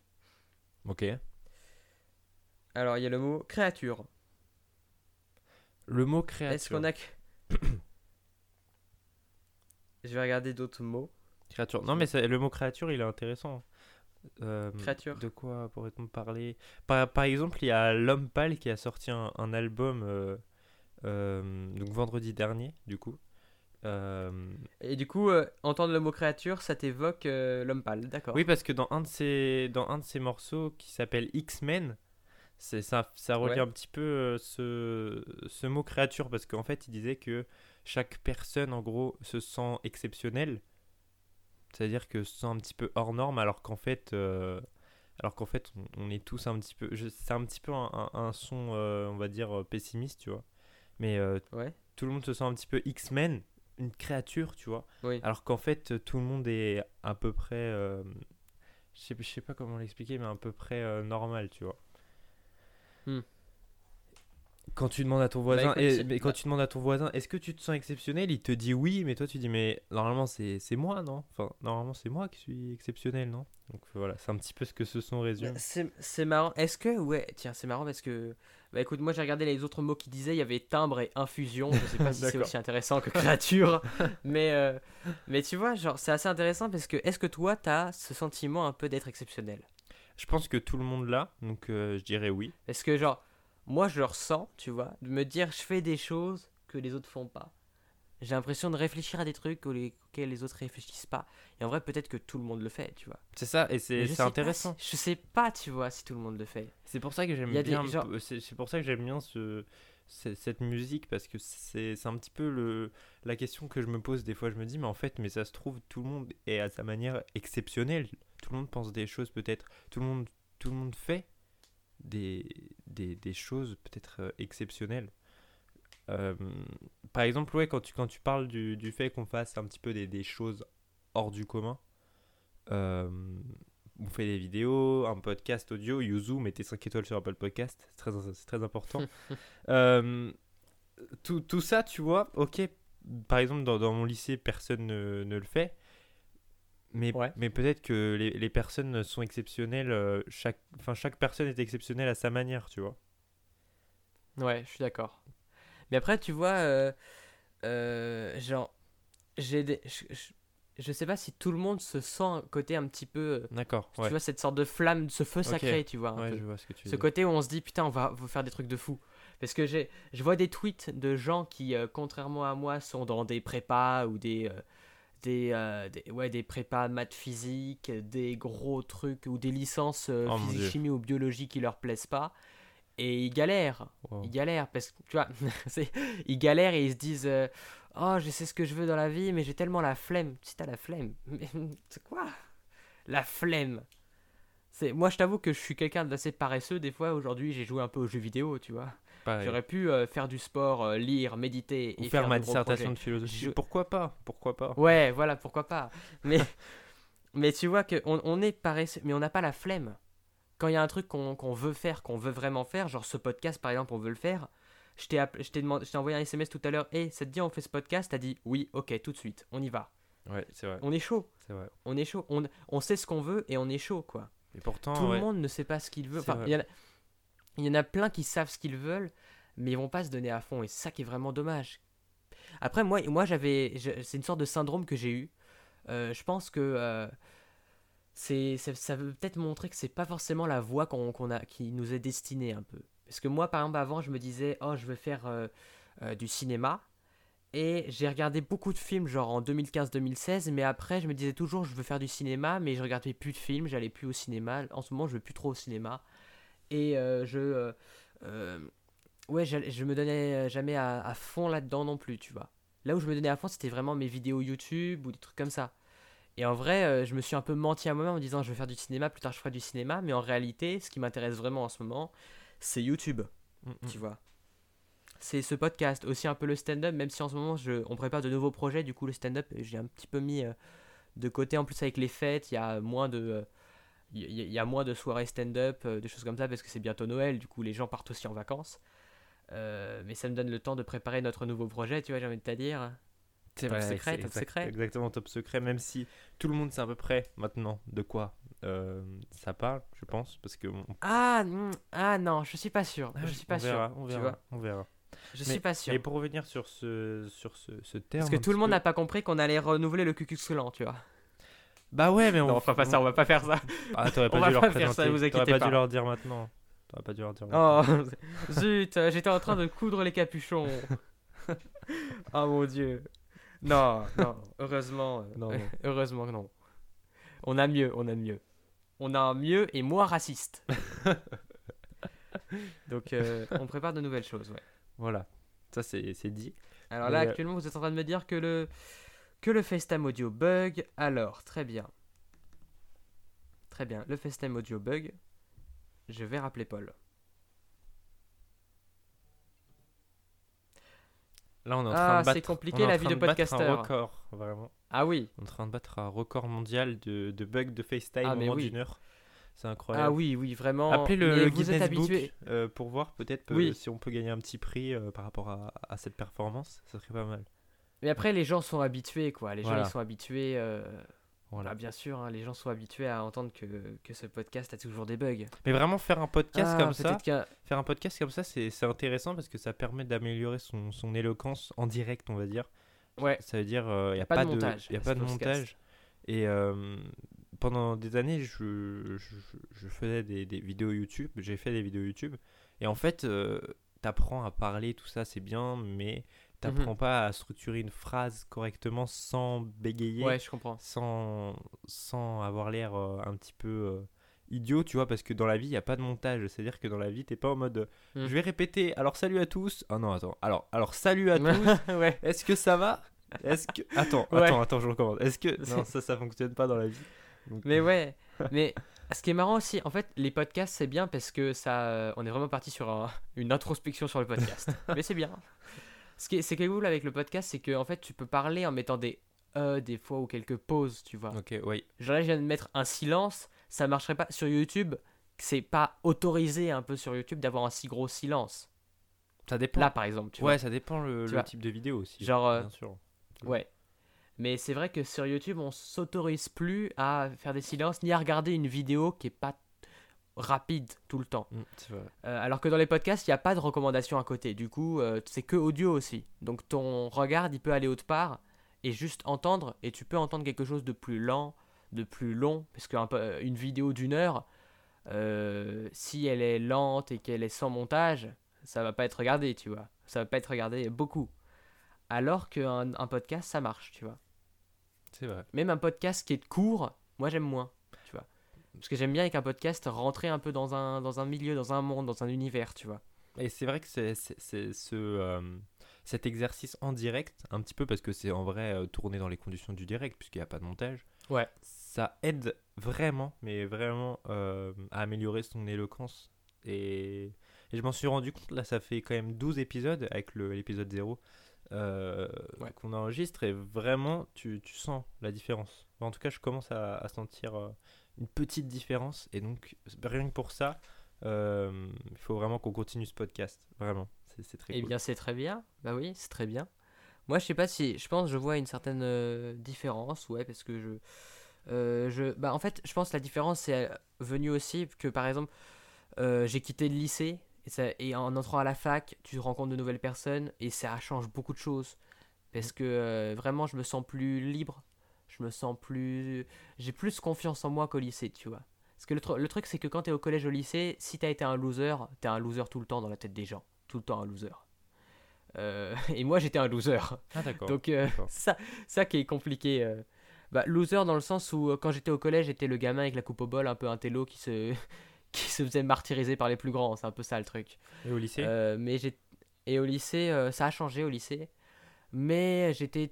Ok. Alors, il y a le mot créature. Le mot créature. Est-ce qu'on a. Je vais regarder d'autres mots. Créature. Non mais le mot créature, il est intéressant. Euh, Créature. De quoi pourrait-on parler? Par, par exemple, il y a L'Homme Pâle qui a sorti un, un album euh, euh, donc vendredi dernier, du coup. Et du coup, entendre le mot créature, ça t'évoque l'homme pâle, d'accord. Oui, parce que dans un de ces, dans un de ces morceaux qui s'appelle X-Men, ça, ça relie Ouais. un petit peu ce, ce mot créature parce qu'en fait, il disait que chaque personne, en gros, se sent exceptionnelle. C'est-à-dire que se sent un petit peu hors norme, alors qu'en fait, euh, alors qu'en fait, on, on est tous un petit peu. C'est un petit peu un, un- un son, euh, on va dire euh, pessimiste, tu vois. Mais euh, Ouais. tout le monde se sent un petit peu X-Men, une créature, tu vois. Oui. Alors qu'en fait, tout le monde est à peu près. je, sais, pas comment l'expliquer, mais à peu près normal, tu vois. Quand tu demandes à ton voisin, écoute, et- mais quand bah- tu demandes à ton voisin, est-ce que tu te sens exceptionnel? Il te dit oui, mais toi tu dis mais normalement c'est c'est moi, non? Enfin normalement c'est moi qui suis exceptionnel, non? Donc voilà, c'est un petit peu ce que ce son résume. C'est c'est marrant. Est-ce que, ouais, tiens, c'est marrant parce que Bah écoute, moi j'ai regardé les autres mots qui disaient, il y avait timbre et infusion. Je sais pas si c'est aussi intéressant que créature, mais euh, mais tu vois, genre c'est assez intéressant parce que est-ce que toi t'as ce sentiment un peu d'être exceptionnel? Je pense que tout le monde l'a, donc euh, je dirais oui. Parce que genre moi je le ressens, tu vois, de me dire je fais des choses que les autres font pas. J'ai l'impression de réfléchir à des trucs auxquels les autres réfléchissent pas. Et en vrai peut-être que tout le monde le fait, tu vois. C'est ça, et c'est pas intéressant. si- je sais pas, tu vois, si tout le monde le fait. C'est pour ça que j'aime bien. genre- C'est pour ça que j'aime bien ce, ce- cette musique parce que c'est un petit peu le, la question que je me pose des fois. Je me dis, mais en fait, mais ça se trouve, tout le monde est à sa manière exceptionnel. Tout le monde pense des choses peut-être. Tout le monde, tout le monde fait des, des, des choses peut-être euh, exceptionnelles. Euh, par exemple, ouais, quand tu, quand tu parles du, du fait qu'on fasse un petit peu des, des choses hors du commun, euh, on fait des vidéos, un podcast audio, Yuzu, mettez 5 étoiles sur Apple Podcast, c'est très, c'est très important. Euh, tout, tout ça, tu vois, ok, par exemple, dans, dans mon lycée, personne ne, ne le fait, mais, Ouais. mais peut-être que les, les personnes sont exceptionnelles, euh, chaque, enfin, chaque personne est exceptionnelle à sa manière, tu vois. Ouais, je suis d'accord. Mais après, tu vois, euh, euh, genre, j'ai des. Je, je- je sais pas si tout le monde se sent un côté un petit peu. D'accord, Tu vois, cette sorte de flamme, ce feu sacré, tu vois. un Ouais, peu. je vois ce que tu veux Ce dire. côté où on se dit, putain, on va, on va faire des trucs de fou. Parce que je vois des tweets de gens qui, euh, contrairement à moi, sont dans des prépas ou des. Des, euh, des- ouais, des prépas maths physique, des gros trucs ou des licences euh, Oh physique, chimie ou biologie qui leur plaisent pas. Et ils galèrent. Wow. Ils galèrent parce que tu vois, ils galèrent et ils se disent euh, Oh, je sais ce que je veux dans la vie, mais j'ai tellement la flemme. Si t'as la flemme, mais c'est quoi? La flemme c'est Moi, je t'avoue que je suis quelqu'un d'assez paresseux. Des fois, aujourd'hui, j'ai joué un peu aux jeux vidéo, tu vois. J'aurais pu euh, faire du sport, euh, lire, méditer Ou et faire faire ma dissertation de philosophie. Je- Pourquoi pas? Pourquoi pas? Ouais, voilà, pourquoi pas. Mais, mais tu vois qu'on on est paresseux, mais on n'a pas la flemme. Quand il y a un truc qu'on qu'on veut faire, qu'on veut vraiment faire, genre ce podcast par exemple, on veut le faire. Je t'ai envoyé un SMS tout à l'heure. Hé, ça te dit on fait ce podcast? T'as dit oui, ok, tout de suite, on y va. Ouais, c'est vrai. On est chaud, C'est vrai. on est chaud. On, on sait ce qu'on veut et on est chaud quoi. Et pourtant, Tout ouais. le monde ne sait pas ce qu'il veut. Enfin, il y, en a- il y en a plein qui savent ce qu'ils veulent, mais ils vont pas se donner à fond. Et ça qui est vraiment dommage. Après, moi, moi j'avais, c'est une sorte de syndrome que j'ai eu. Euh, je pense que euh, c'est, ça, veut peut-être montrer que c'est pas forcément la voie qu'on, a, qui nous est destinée un peu. Parce que moi, par exemple, avant, je me disais, oh, je veux faire euh, du cinéma. Et j'ai regardé beaucoup de films, genre en 2015-2016, mais après, je me disais toujours, je veux faire du cinéma, mais je regardais plus de films, j'allais plus au cinéma. En ce moment, je vais plus trop au cinéma. Et euh, je. euh, euh, ouais, j'allais- je me donnais jamais à, à fond là-dedans non plus, tu vois. Là où je me donnais à fond, c'était vraiment mes vidéos YouTube ou des trucs comme ça. Et en vrai, je me suis un peu menti à moi-même en disant, je vais faire du cinéma, plus tard je ferai du cinéma, mais en réalité, ce qui m'intéresse vraiment en ce moment, c'est YouTube Mm, tu vois. C'est ce podcast, aussi un peu le stand-up, même si en ce moment je, on prépare de nouveaux projets, du coup le stand-up j'ai un petit peu mis de côté, en plus avec les fêtes, il y a moins de, il y, a moins de soirées stand-up, euh, des choses comme ça, parce que c'est bientôt Noël, du coup les gens partent aussi en vacances. Euh, mais ça me donne le temps de préparer notre nouveau projet, tu vois, j'ai envie de te dire. C'est Top vrai, secret, top secret. Exactement, top secret, même si tout le monde sait à peu près maintenant de quoi euh, ça parle, je pense, parce que on- Ah, mm, ah non, je suis pas sûr, je suis pas on sûr. verra, on verra, on verra. Je Mais- suis pas sûr. Et pour revenir sur ce, sur ce, ce terme. Parce que tout le monde n'a pas compris qu'on allait renouveler le Cucux tu vois. Bah ouais, mais on. Non, enfin pas ça, on va pas faire ça. Ah, t'aurais on pas va dû leur pas faire ça, vous inquiétez pas pas. dû leur dire maintenant. T'aurais pas dû leur dire maintenant. Oh, zut, euh, j'étais en train de coudre les capuchons. oh mon dieu. Non, non, heureusement. euh, Non, non. Heureusement que non. On a mieux, on a mieux. On a un mieux et moins raciste. Donc, euh, on prépare de nouvelles choses, ouais. Voilà, ça c'est c'est dit. Alors Mais, là, euh, actuellement, vous êtes en train de me dire que le, que le FaceTime audio bug. Alors, très bien. Très bien, le FaceTime audio bug. Je vais rappeler Paul. Là, on est en Ah, train de battre. c'est compliqué, la vie de battre podcasteur. Un record, vraiment. Ah oui, On est en train de battre un record mondial de, de bugs de FaceTime Ah, au moins oui. d'une heure. C'est incroyable. ah oui, oui, vraiment. Appelez le, le Guinness Book habitué. euh, pour voir peut-être euh, Oui. si on peut gagner un petit prix euh, par rapport à, à cette performance. Ça serait pas mal. Mais après, les gens sont habitués, quoi. Les Voilà. gens, ils sont habitués. euh, Voilà. Bah, bien sûr, hein, les gens sont habitués à entendre que, que ce podcast a toujours des bugs. Mais vraiment faire un podcast Ah, comme ça, faire un podcast comme ça, c'est c'est intéressant parce que ça permet d'améliorer son, son éloquence en direct, on va dire. Ouais, Ça veut dire il n'y a Pas pas, de montage y a pas de podcast. montage. Et euh, pendant des années, je, je, je faisais des, des vidéos YouTube. J'ai fait des vidéos YouTube. Et en fait, euh, t'apprends à parler, tout ça, c'est bien, mais t'apprends pas à structurer une phrase correctement sans bégayer, ouais, je comprends. sans, sans avoir l'air euh, un petit peu euh, idiot, tu vois, parce que dans la vie, il n'y a pas de montage. C'est-à-dire que dans la vie, t'es pas en mode Mm. je vais répéter, alors salut à tous. Ah non, attends. Alors, alors salut à tous. ouais. Est-ce que ça va? Est-ce que attends, Ouais. attends, attends, je recommence. Est-ce que non, ça ça fonctionne pas dans la vie. Donc, Mais euh, ouais, mais ce qui est marrant aussi, en fait, les podcasts c'est bien parce que ça, on est vraiment parti sur un- une introspection sur le podcast. mais c'est bien. Ce qui est, c'est cool avec le podcast, c'est que en fait, tu peux parler en mettant des euh des fois ou quelques pauses, tu vois. OK, oui. Genre là, je viens de mettre un silence, ça marcherait pas sur YouTube. C'est pas autorisé un peu sur YouTube d'avoir un si gros silence. Ça dépend. Là, par exemple, tu ouais, ça dépend le, type de vidéo aussi. Genre, euh, bien sûr. Ouais. Mais c'est vrai que sur YouTube, on s'autorise plus à faire des silences ni à regarder une vidéo qui est pas rapide tout le temps. Mm, vrai. Euh, alors que dans les podcasts, il n'y a pas de recommandation à côté. Du coup, euh, c'est que audio aussi. Donc ton regard, il peut aller autre part et juste entendre. Et tu peux entendre quelque chose de plus lent, de plus long. Parce qu'une vidéo d'une heure, euh, si elle est lente et qu'elle est sans montage, ça va pas être regardé, tu vois. Ça va pas être regardé beaucoup. Alors qu'un un podcast, ça marche, tu vois. C'est vrai. Même un podcast qui est court, moi j'aime moins. Parce que j'aime bien avec un podcast rentrer un peu dans un, dans un milieu, dans un monde, dans un univers, tu vois. Et c'est vrai que c'est ce euh, cet exercice en direct, un petit peu parce que c'est en vrai euh, tourné dans les conditions du direct puisqu'il n'y a pas de montage. Ouais. Ça aide vraiment, mais vraiment euh, à améliorer son éloquence. Et, et je m'en suis rendu compte, là ça fait quand même 12 épisodes avec le- l'épisode 0 euh, Ouais. qu'on enregistre et vraiment tu, tu sens la différence. En tout cas, je commence à, à sentir une petite différence et donc rien que pour ça, euh, il faut vraiment qu'on continue ce podcast. Vraiment, c'est très Eh cool. bien, c'est très bien. Bah oui, c'est très bien. Moi, je sais pas si. Je pense que je vois une certaine euh, différence, ouais, parce que je. euh, je bah, en fait, je pense que la différence, c'est euh, venu aussi que, par exemple, j'ai quitté le lycée, et, ça, et en entrant à la fac, tu rencontres de nouvelles personnes, et ça change beaucoup de choses. Parce que euh, vraiment, je me sens plus libre. Je me sens plus. J'ai plus confiance en moi qu'au lycée, tu vois. Parce que le, tru- le truc, c'est que quand t'es au collège, au lycée, si t'as été un loser, t'es un loser tout le temps dans la tête des gens. Tout le temps un loser. Euh, et moi, j'étais un loser. Ah d'accord. Donc, euh, ça, ça qui est compliqué. euh. Bah, loser dans le sens où, quand j'étais au collège, j'étais le gamin avec la coupe au bol, un peu un télo qui se, qui se faisait martyriser par les plus grands. C'est un peu ça le truc. Et au lycée? Mais et au lycée, ça a changé au lycée. Mais j'étais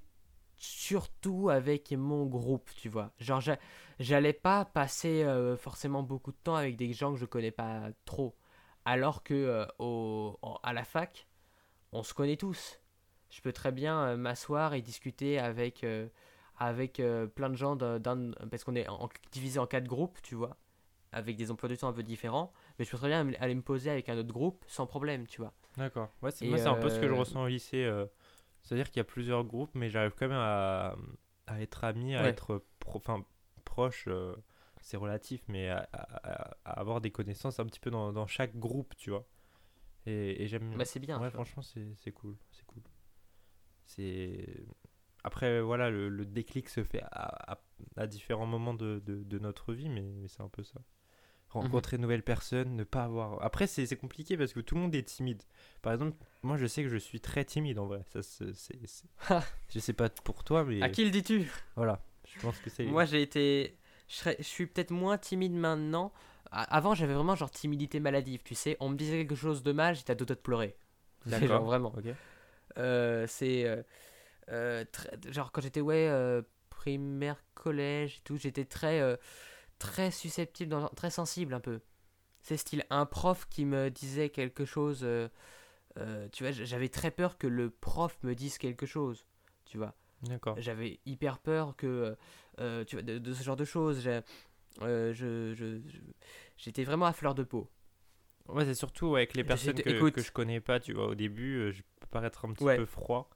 surtout avec mon groupe, tu vois. Genre, j'a- j'allais pas passer euh, forcément beaucoup de temps avec des gens que je connais pas trop. Alors que euh, au, en- à la fac, on se connaît tous. Je peux très bien euh, m'asseoir et discuter avec, avec plein de gens d'un, parce qu'on est en- divisé en quatre groupes, tu vois, avec des emplois du temps un peu différents. Mais je peux très bien aller me poser avec un autre groupe sans problème, tu vois. D'accord. Ouais, moi c'est un peu ce que je ressens au lycée. C'est-à-dire qu'il y a plusieurs groupes, mais j'arrive quand même à, à être ami, à Ouais. être pro, proche. euh, c'est relatif, mais à, à- à- avoir des connaissances un petit peu dans, dans chaque groupe, tu vois. Et, et j'aime. Bah, c'est bien. Ouais, franchement, c'est c'est cool. C'est cool. C'est. Après, voilà, le, le déclic se fait à, différents moments de, de- de notre vie, mais, mais c'est un peu ça. Rencontrer de nouvelles personnes, ne pas avoir. Après, c'est compliqué parce que tout le monde est timide. Par exemple, moi, je sais que je suis très timide en vrai. Ça, c'est- je sais pas pour toi, mais À qui le dis-tu? Voilà. Je pense que c'est. Moi, j'ai été. Je, serais- je suis peut-être moins timide maintenant. Avant, j'avais vraiment genre timidité maladive, tu sais. On me disait quelque chose de mal, j'étais à deux doigts de pleurer. D'accord. vraiment. Ok. Euh, c'est. euh, euh, très- genre quand j'étais, ouais, primaire, collège et tout, j'étais très. Très susceptible, dans- très sensible un peu. C'est style un prof qui me disait quelque chose. euh, euh, tu vois, j'avais très peur que le prof me dise quelque chose. Tu vois. D'accord. J'avais hyper peur que euh, tu vois, de, de ce genre de choses. Euh, je, j'étais vraiment à fleur de peau. Ouais, c'est surtout avec les personnes que, écoute. que je connais pas, tu vois. Au début, je peux paraître un petit Ouais. peu froid.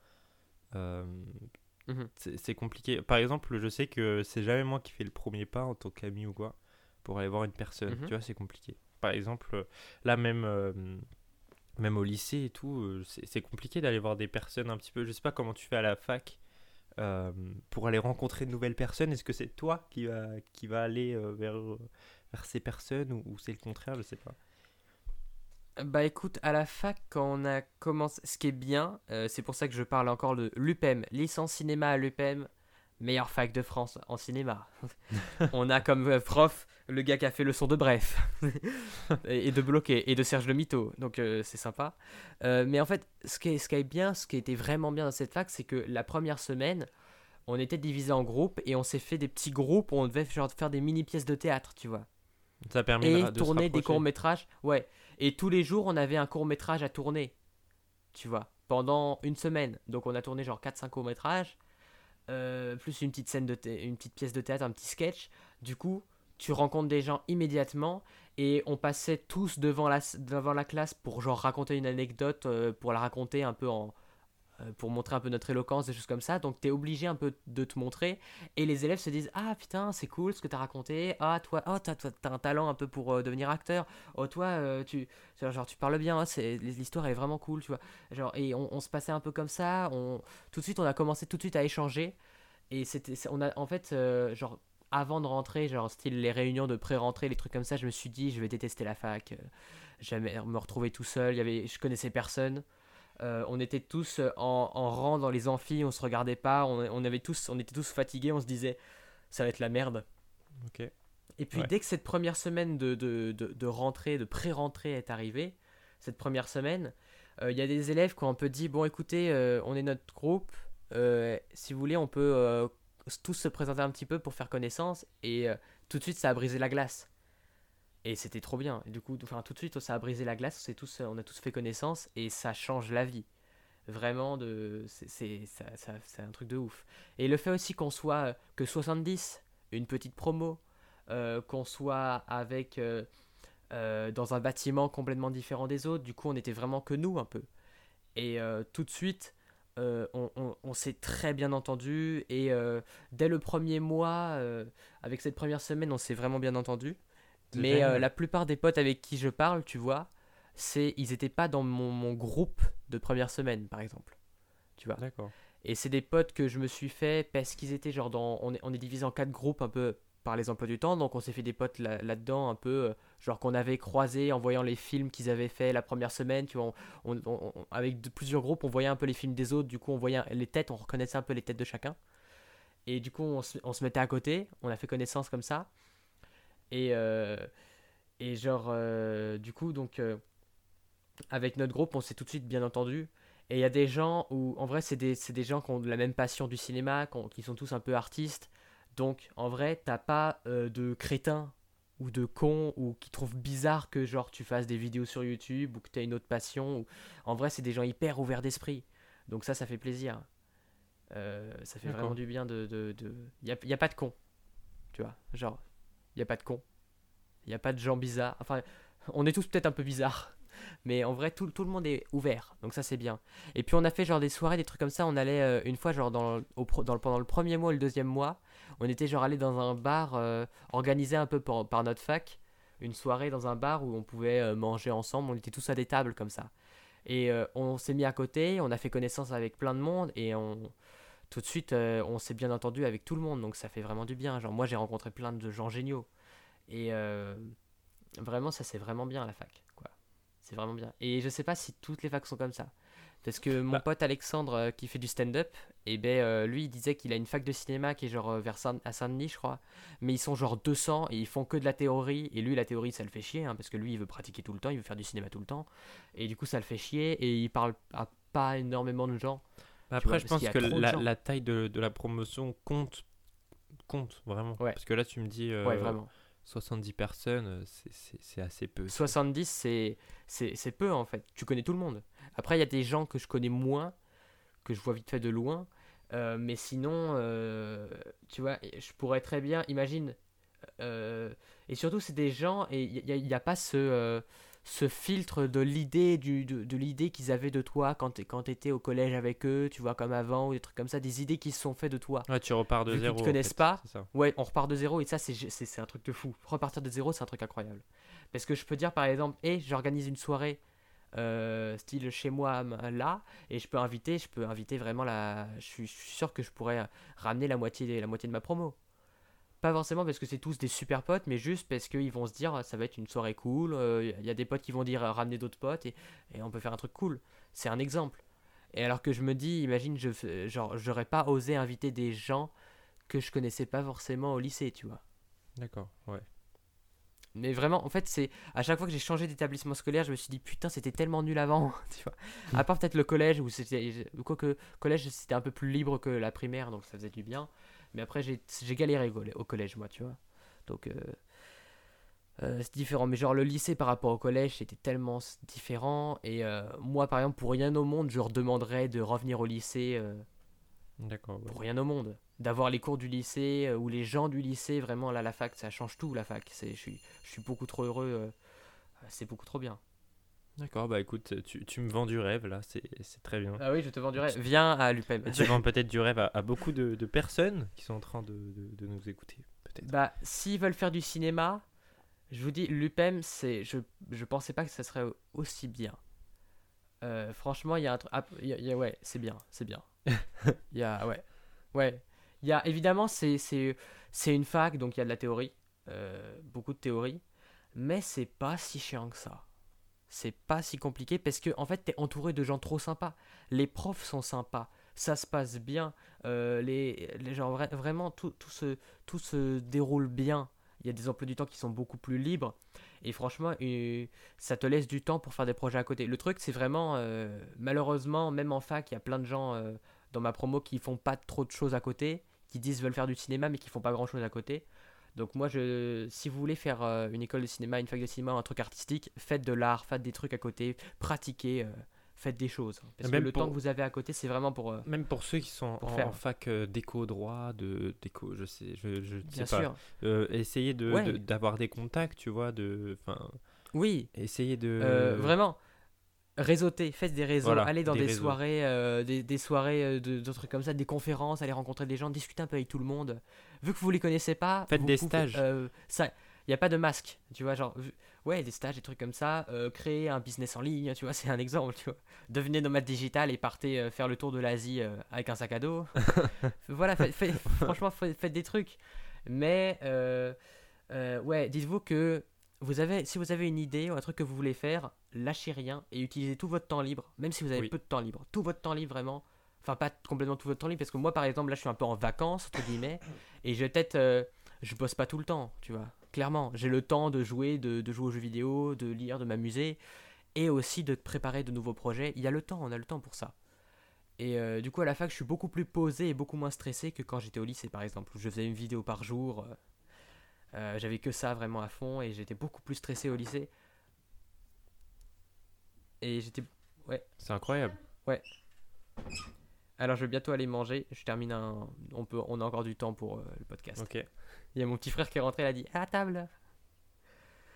Mhm. c'est compliqué. Par exemple, je sais que c'est jamais moi qui fais le premier pas en tant qu'ami ou quoi pour aller voir une personne. Mhm. Tu vois, c'est compliqué. Par exemple, euh, là même, euh, même au lycée et tout, euh, c'est c'est compliqué d'aller voir des personnes un petit peu. Je sais pas comment tu fais à la fac euh, pour aller rencontrer de nouvelles personnes. Est-ce que c'est toi qui va, qui va aller euh, vers, vers ces personnes ou, ou c'est le contraire? Je sais pas. Bah écoute, à la fac, quand on a commencé, ce qui est bien, euh, c'est pour ça que je parle encore de l'UPEM, licence cinéma à l'UPEM, meilleure fac de France en cinéma. on a comme euh, prof le gars qui a fait le son de Bref, et et de Bloqué, et de Serge Le Mito, donc euh, c'est sympa. Euh, mais en fait, ce qui, est, ce qui est bien, ce qui était vraiment bien dans cette fac, c'est que la première semaine, on était divisé en groupes, et on s'est fait des petits groupes où on devait genre, faire des mini-pièces de théâtre, tu vois Ça permet et de, de se tourner des rapprocher. courts métrages. Ouais. Et tous les jours, on avait un court métrage à tourner. Tu vois, pendant une semaine. Donc on a tourné genre 4-5 courts métrages, plus une petite pièce de théâtre, un petit sketch. Du coup, tu rencontres des gens immédiatement et on passait tous devant la, classe pour genre raconter une anecdote, euh, pour la raconter un peu en euh, pour montrer un peu notre éloquence, des choses comme ça. Donc tu es obligé un peu de te montrer et les élèves se disent "Ah putain, c'est cool ce que tu as raconté. Ah toi, oh t'as t'as un talent un peu pour euh, devenir acteur. Oh toi euh, tu genre, tu parles bien, c'est l'histoire est vraiment cool, tu vois." Genre et on, se passait un peu comme ça, on tout de suite on a commencé tout de suite à échanger et c'était on a en fait euh, genre avant de rentrer, genre style les réunions de pré-rentrée, les trucs comme ça, je me suis dit je vais détester la fac, euh, jamais me retrouver tout seul, il y je connaissais personne. Euh, on était tous euh, en, en rang dans les amphis, on se regardait pas, on, on avait tous, on était tous fatigués, on se disait ça va être la merde. Et puis Ouais. dès que cette première semaine de, de, de, de rentrée, de pré-rentrée est arrivée, cette première semaine, euh, il y a des élèves qui ont un peu dit bon écoutez, euh, on est notre groupe, si vous voulez on peut tous se présenter un petit peu pour faire connaissance et tout de suite ça a brisé la glace. Et c'était trop bien. Et du coup, tout de suite, ça a brisé la glace. On, tous, on a tous fait connaissance et ça change la vie. Vraiment, de, c'est, c'est, un truc de ouf. Et le fait aussi qu'on soit euh, que 70, une petite promo, euh, qu'on soit avec euh, dans un bâtiment complètement différent des autres, du coup, on était vraiment que nous un peu. Et tout de suite, on, s'est très bien entendu. Et dès le premier mois, avec cette première semaine, on s'est vraiment bien entendu. Mais euh, la plupart des potes avec qui je parle, tu vois, c'est ils étaient pas dans mon, mon groupe de première semaine, par exemple. Tu vois. D'accord. Et c'est des potes que je me suis fait parce qu'ils étaient genre dans. On est, on est divisé en quatre groupes un peu par les emplois du temps, donc on s'est fait des potes là- là-dedans un peu, euh, genre qu'on avait croisés en voyant les films qu'ils avaient fait la première semaine, tu vois. on- on- on- avec de- plusieurs groupes, on voyait un peu les films des autres, du coup on voyait les têtes, on reconnaissait un peu les têtes de chacun. Et du coup on se, on se mettait à côté, on a fait connaissance comme ça. Et, euh, et genre, euh, du coup, donc, euh, avec notre groupe, on s'est tout de suite bien entendu. Et il y a des gens où, en vrai, c'est des, c'est des gens qui ont la même passion du cinéma, qui, ont- qui sont tous un peu artistes. Donc, en vrai, t'as pas euh, de crétins ou de cons ou qui trouvent bizarre que, genre, tu fasses des vidéos sur YouTube ou que tu une autre passion. Ou... En vrai, c'est des gens hyper ouverts d'esprit. Donc, ça, ça fait plaisir. Euh, ça fait vraiment du bien de. Il de, de... y, a, y a pas de cons. Tu vois, genre, il y a pas de cons. Il n'y a pas de gens bizarres. Enfin, on est tous peut-être un peu bizarres. Mais en vrai, tout, tout le monde est ouvert. Donc ça, c'est bien. Et puis, on a fait genre des soirées, des trucs comme ça. On allait euh, une fois, genre, dans, dans pendant le premier mois et le deuxième mois, on était genre allé dans un bar euh, organisé un peu par, notre fac. Une soirée dans un bar où on pouvait euh, manger ensemble. On était tous à des tables comme ça. Et on s'est mis à côté, on a fait connaissance avec plein de monde et on tout de suite euh, on s'est bien entendu avec tout le monde. Donc ça fait vraiment du bien. Genre moi j'ai rencontré plein de gens géniaux. Et euh, vraiment, ça c'est vraiment bien à la fac. quoi. C'est vraiment bien. Et je sais pas si toutes les facs sont comme ça. Parce que mon Bah. pote Alexandre euh, qui fait du stand-up, et ben euh, lui il disait qu'il a une fac de cinéma qui est genre vers Saint- à Saint-Denis, je crois. Mais ils sont genre 200 et ils font que de la théorie. Et lui, la théorie ça le fait chier hein, parce que lui il veut pratiquer tout le temps, il veut faire du cinéma tout le temps. Et du coup, ça le fait chier et il parle à pas énormément de gens. Après, vois, je pense que la, taille de, de la promotion compte, compte vraiment. Ouais. Parce que là, tu me dis euh, ouais, vraiment. 70 personnes, euh, c'est- assez peu. 70, c'est peu en fait. Tu connais tout le monde. Après, il y a des gens que je connais moins, que je vois vite fait de loin. euh, mais sinon, euh, tu vois, je pourrais très bien, imagine. euh, et surtout, c'est des gens, et il n'y a, pas ce, euh, ce filtre de l'idée du, de, de l'idée qu'ils avaient de toi quand tu quand étais au collège avec eux, tu vois, comme avant, ou des trucs comme ça, des idées qui se sont faites de toi. Ouais, tu repars de Vu zéro. te en connaissent fait, pas. Ouais, on repart de zéro et ça, c'est c'est- c'est un truc de fou. Repartir de zéro, c'est un truc incroyable. Parce que je peux dire, par exemple, et j'organise une soirée euh, style chez moi là, et je peux inviter, je peux inviter vraiment la. Je suis, je suis sûr que je pourrais ramener la moitié, la moitié de ma promo. Pas forcément parce que c'est tous des super potes, mais juste parce qu'ils vont se dire ça va être une soirée cool. Il y a des potes qui vont dire euh, ramener d'autres potes et, et on peut faire un truc cool. C'est un exemple. Et alors que je me dis, imagine, je fais- genre, j'aurais pas osé inviter des gens que je connaissais pas forcément au lycée, tu vois. D'accord, ouais. Mais vraiment, en fait, c'est à chaque fois que j'ai changé d'établissement scolaire, je me suis dit putain, c'était tellement nul avant, tu vois. À part peut-être le collège où c'était, quoique collège c'était un peu plus libre que la primaire, donc ça faisait du bien. Mais après, j'ai galéré au collège, moi, tu vois. Donc euh, euh, c'est différent. Mais genre le lycée par rapport au collège, c'était tellement différent. Et euh, moi, par exemple, pour rien au monde, je redemanderais de revenir au lycée. D'accord, ouais. pour rien au monde. D'avoir les cours du lycée ou les gens du lycée, vraiment là, la fac, ça change tout, la fac. Je, suis, je suis beaucoup trop heureux. c'est beaucoup trop bien. D'accord, bah écoute, tu, tu me vends du rêve là, c'est très bien. Ah oui, je te vends du rêve. Viens à l'UPM. tu vends peut-être du rêve à, à beaucoup de, de personnes qui sont en train de, de- de nous écouter, peut-être. Bah, s'ils veulent faire du cinéma, je vous dis, l'UPM, c'est, je, je pensais pas que ça serait aussi bien. Euh, franchement, il y a un truc. ah, y a- il y a- ouais, c'est bien, c'est bien. Il y a, ouais, ouais. Il y a, évidemment, c'est une fac, donc il y a de la théorie, euh, beaucoup de théorie, mais c'est pas si chiant que ça. C'est pas si compliqué parce que, en fait, t'es entouré de gens trop sympas. Les profs sont sympas, ça se passe bien, euh, les, les gens, vra- vraiment, tout, tout se, tout se déroule bien. Il y a des emplois du temps qui sont beaucoup plus libres. Et franchement, euh, ça te laisse du temps pour faire des projets à côté. Le truc, c'est vraiment, euh, malheureusement, même en fac, il y a plein de gens dans ma promo qui font pas trop de choses à côté, qui disent veulent faire du cinéma, mais qui font pas grand chose à côté. Donc moi, je, si vous voulez faire euh, une école de cinéma, une fac de cinéma, un truc artistique, faites de l'art, faites des trucs à côté, pratiquez, euh, faites des choses. Parce Même que le pour- temps que vous avez à côté, c'est vraiment pour... euh, Même pour ceux qui sont Pour en, faire. en fac euh, d'éco droit, de d'éco, je sais, je, je bien sûr. Essayer de Ouais. de- d'avoir des contacts, tu vois, de, enfin, Oui, essayer de. Vraiment, réseauter, faites des réseaux, Voilà, allez dans des des, réseaux. soirées, euh, des, des soirées euh, de, de trucs comme ça, des conférences, allez rencontrer des gens, discuter un peu avec tout le monde. Vu que vous les connaissez pas, Faites vous des stages. euh, ça, il y a pas de masque, tu vois, genre, ouais, des stages, des trucs comme ça, euh, créer un business en ligne, tu vois, c'est un exemple, tu vois. Devenez nomade digital et partez faire le tour de l'Asie avec un sac à dos. voilà, faites- faites- franchement, faites, faites des trucs. Mais, ouais, dites-vous que vous avez, si vous avez une idée ou un truc que vous voulez faire, lâchez rien et utilisez tout votre temps libre, même si vous avez Oui. peu de temps libre. Tout votre temps libre, vraiment. Enfin, pas complètement tout votre temps libre, parce que moi, par exemple, là, je suis un peu en vacances, entre guillemets, et je vais peut-être. euh, je bosse pas tout le temps, tu vois. Clairement, j'ai le temps de jouer, de, de jouer aux jeux vidéo, de lire, de m'amuser, et aussi de préparer de nouveaux projets. Il y a le temps, on a le temps pour ça. Et euh, du coup, à la fac, je suis beaucoup plus posé et beaucoup moins stressé que quand j'étais au lycée, par exemple, où je faisais une vidéo par jour. euh, euh, J'avais que ça vraiment à fond et j'étais beaucoup plus stressé au lycée. Et j'étais. C'est incroyable. Alors, je vais bientôt aller manger. Je termine un. On, peut... On a encore du temps pour euh, le podcast. Ok. Il y a mon petit frère qui est rentré, il a dit À table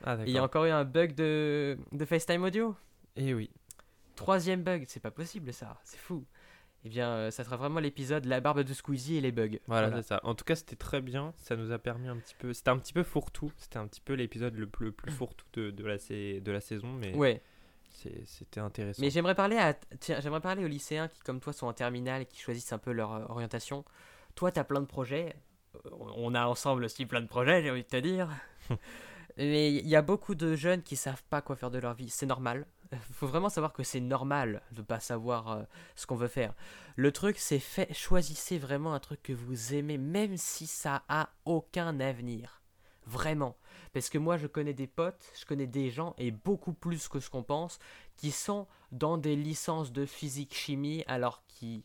Ah Et il y a encore eu un bug de, de FaceTime audio. Et oui. Troisième bug, c'est pas possible ça, c'est fou. Eh bien, euh, ça sera vraiment l'épisode La barbe de Squeezie et les bugs. Voilà, c'est ça. En tout cas, c'était très bien. Ça nous a permis un petit peu. C'était un petit peu fourre-tout. C'était un petit peu l'épisode le plus, le plus fourre-tout de, de, la, sa- de la saison, mais Ouais, c'était intéressant. mais j'aimerais parler à j'aimerais parler aux lycéens qui comme toi sont en terminale et qui choisissent un peu leur euh, orientation. Toi, tu as plein de projets. Euh, On a ensemble aussi plein de projets, j'ai envie de te dire. Mais il y a beaucoup de jeunes qui savent pas quoi faire de leur vie. C'est normal. Il faut vraiment savoir que c'est normal de pas savoir euh, ce qu'on veut faire. Le truc, c'est fait, choisissez vraiment un truc que vous aimez, même si ça a aucun avenir. Vraiment. Parce que moi, je connais des potes, je connais des gens, et beaucoup plus que ce qu'on pense, qui sont dans des licences de physique-chimie, alors qui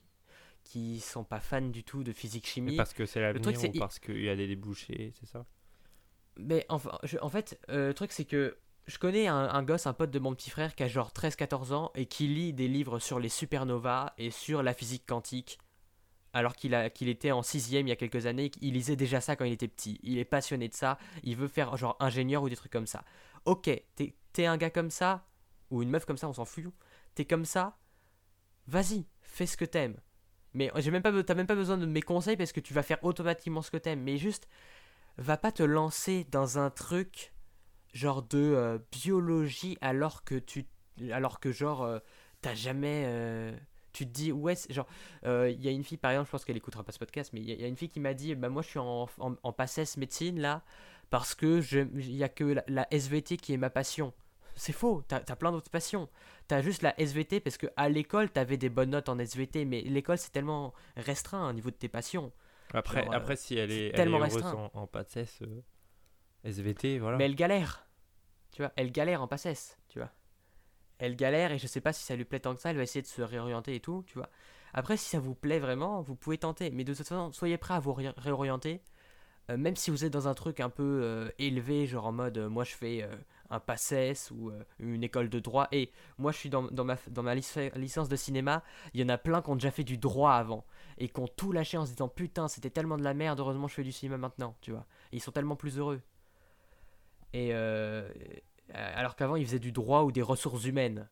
qui sont pas fans du tout de physique-chimie. parce que c'est truc, l'avenir c'est- ou parce qu'il y a des débouchés, c'est ça? Mais enfin, je- en fait, euh, le truc c'est que je connais un, un gosse, un pote de mon petit frère qui a genre 13-14 ans et qui lit des livres sur les supernovas et sur la physique quantique. Alors qu'il était en sixième il y a quelques années, il lisait déjà ça quand il était petit. Il est passionné de ça, il veut faire genre ingénieur ou des trucs comme ça. Ok, t'es un gars comme ça, ou une meuf comme ça, on s'en fout, t'es comme ça, vas-y, fais ce que t'aimes. Mais j'ai même pas, t'as même pas besoin de mes conseils parce que tu vas faire automatiquement ce que t'aimes. Mais juste, va pas te lancer dans un truc genre de euh, biologie alors que tu, alors que genre euh, t'as jamais, euh, tu te dis ouais, genre euh, il y a une fille par exemple, je pense qu'elle écoutera pas ce podcast, mais il y, a- il y a une fille qui m'a dit bah moi je suis en, en, en médecine là parce que je, il y a que la, la SVT qui est ma passion. C'est faux, t'as as plein d'autres passions. T'as juste la SVT parce que à l'école t'avais des bonnes notes en SVT, mais l'école c'est tellement restreint au niveau de tes passions. Après, Genre, euh, après si elle est, elle est tellement restreint. en, en PACES, euh, SVT, voilà. Mais elle galère. Tu vois, elle galère en PACES, tu vois. Elle galère et je sais pas si ça lui plaît tant que ça, elle va essayer de se réorienter et tout, tu vois. Après, si ça vous plaît vraiment, vous pouvez tenter. Mais de toute façon, soyez prêts à vous ré- réorienter. Euh, même si vous êtes dans un truc un peu euh, élevé, genre en mode euh, moi je fais un PACES ou une école de droit. Et moi je suis dans, ma, dans ma lic- licence de cinéma, il y en a plein qui ont déjà fait du droit avant. Et qui ont tout lâché en se disant putain, c'était tellement de la merde, heureusement je fais du cinéma maintenant, tu vois. Ils sont tellement plus heureux. Et alors qu'avant ils faisaient du droit ou des ressources humaines.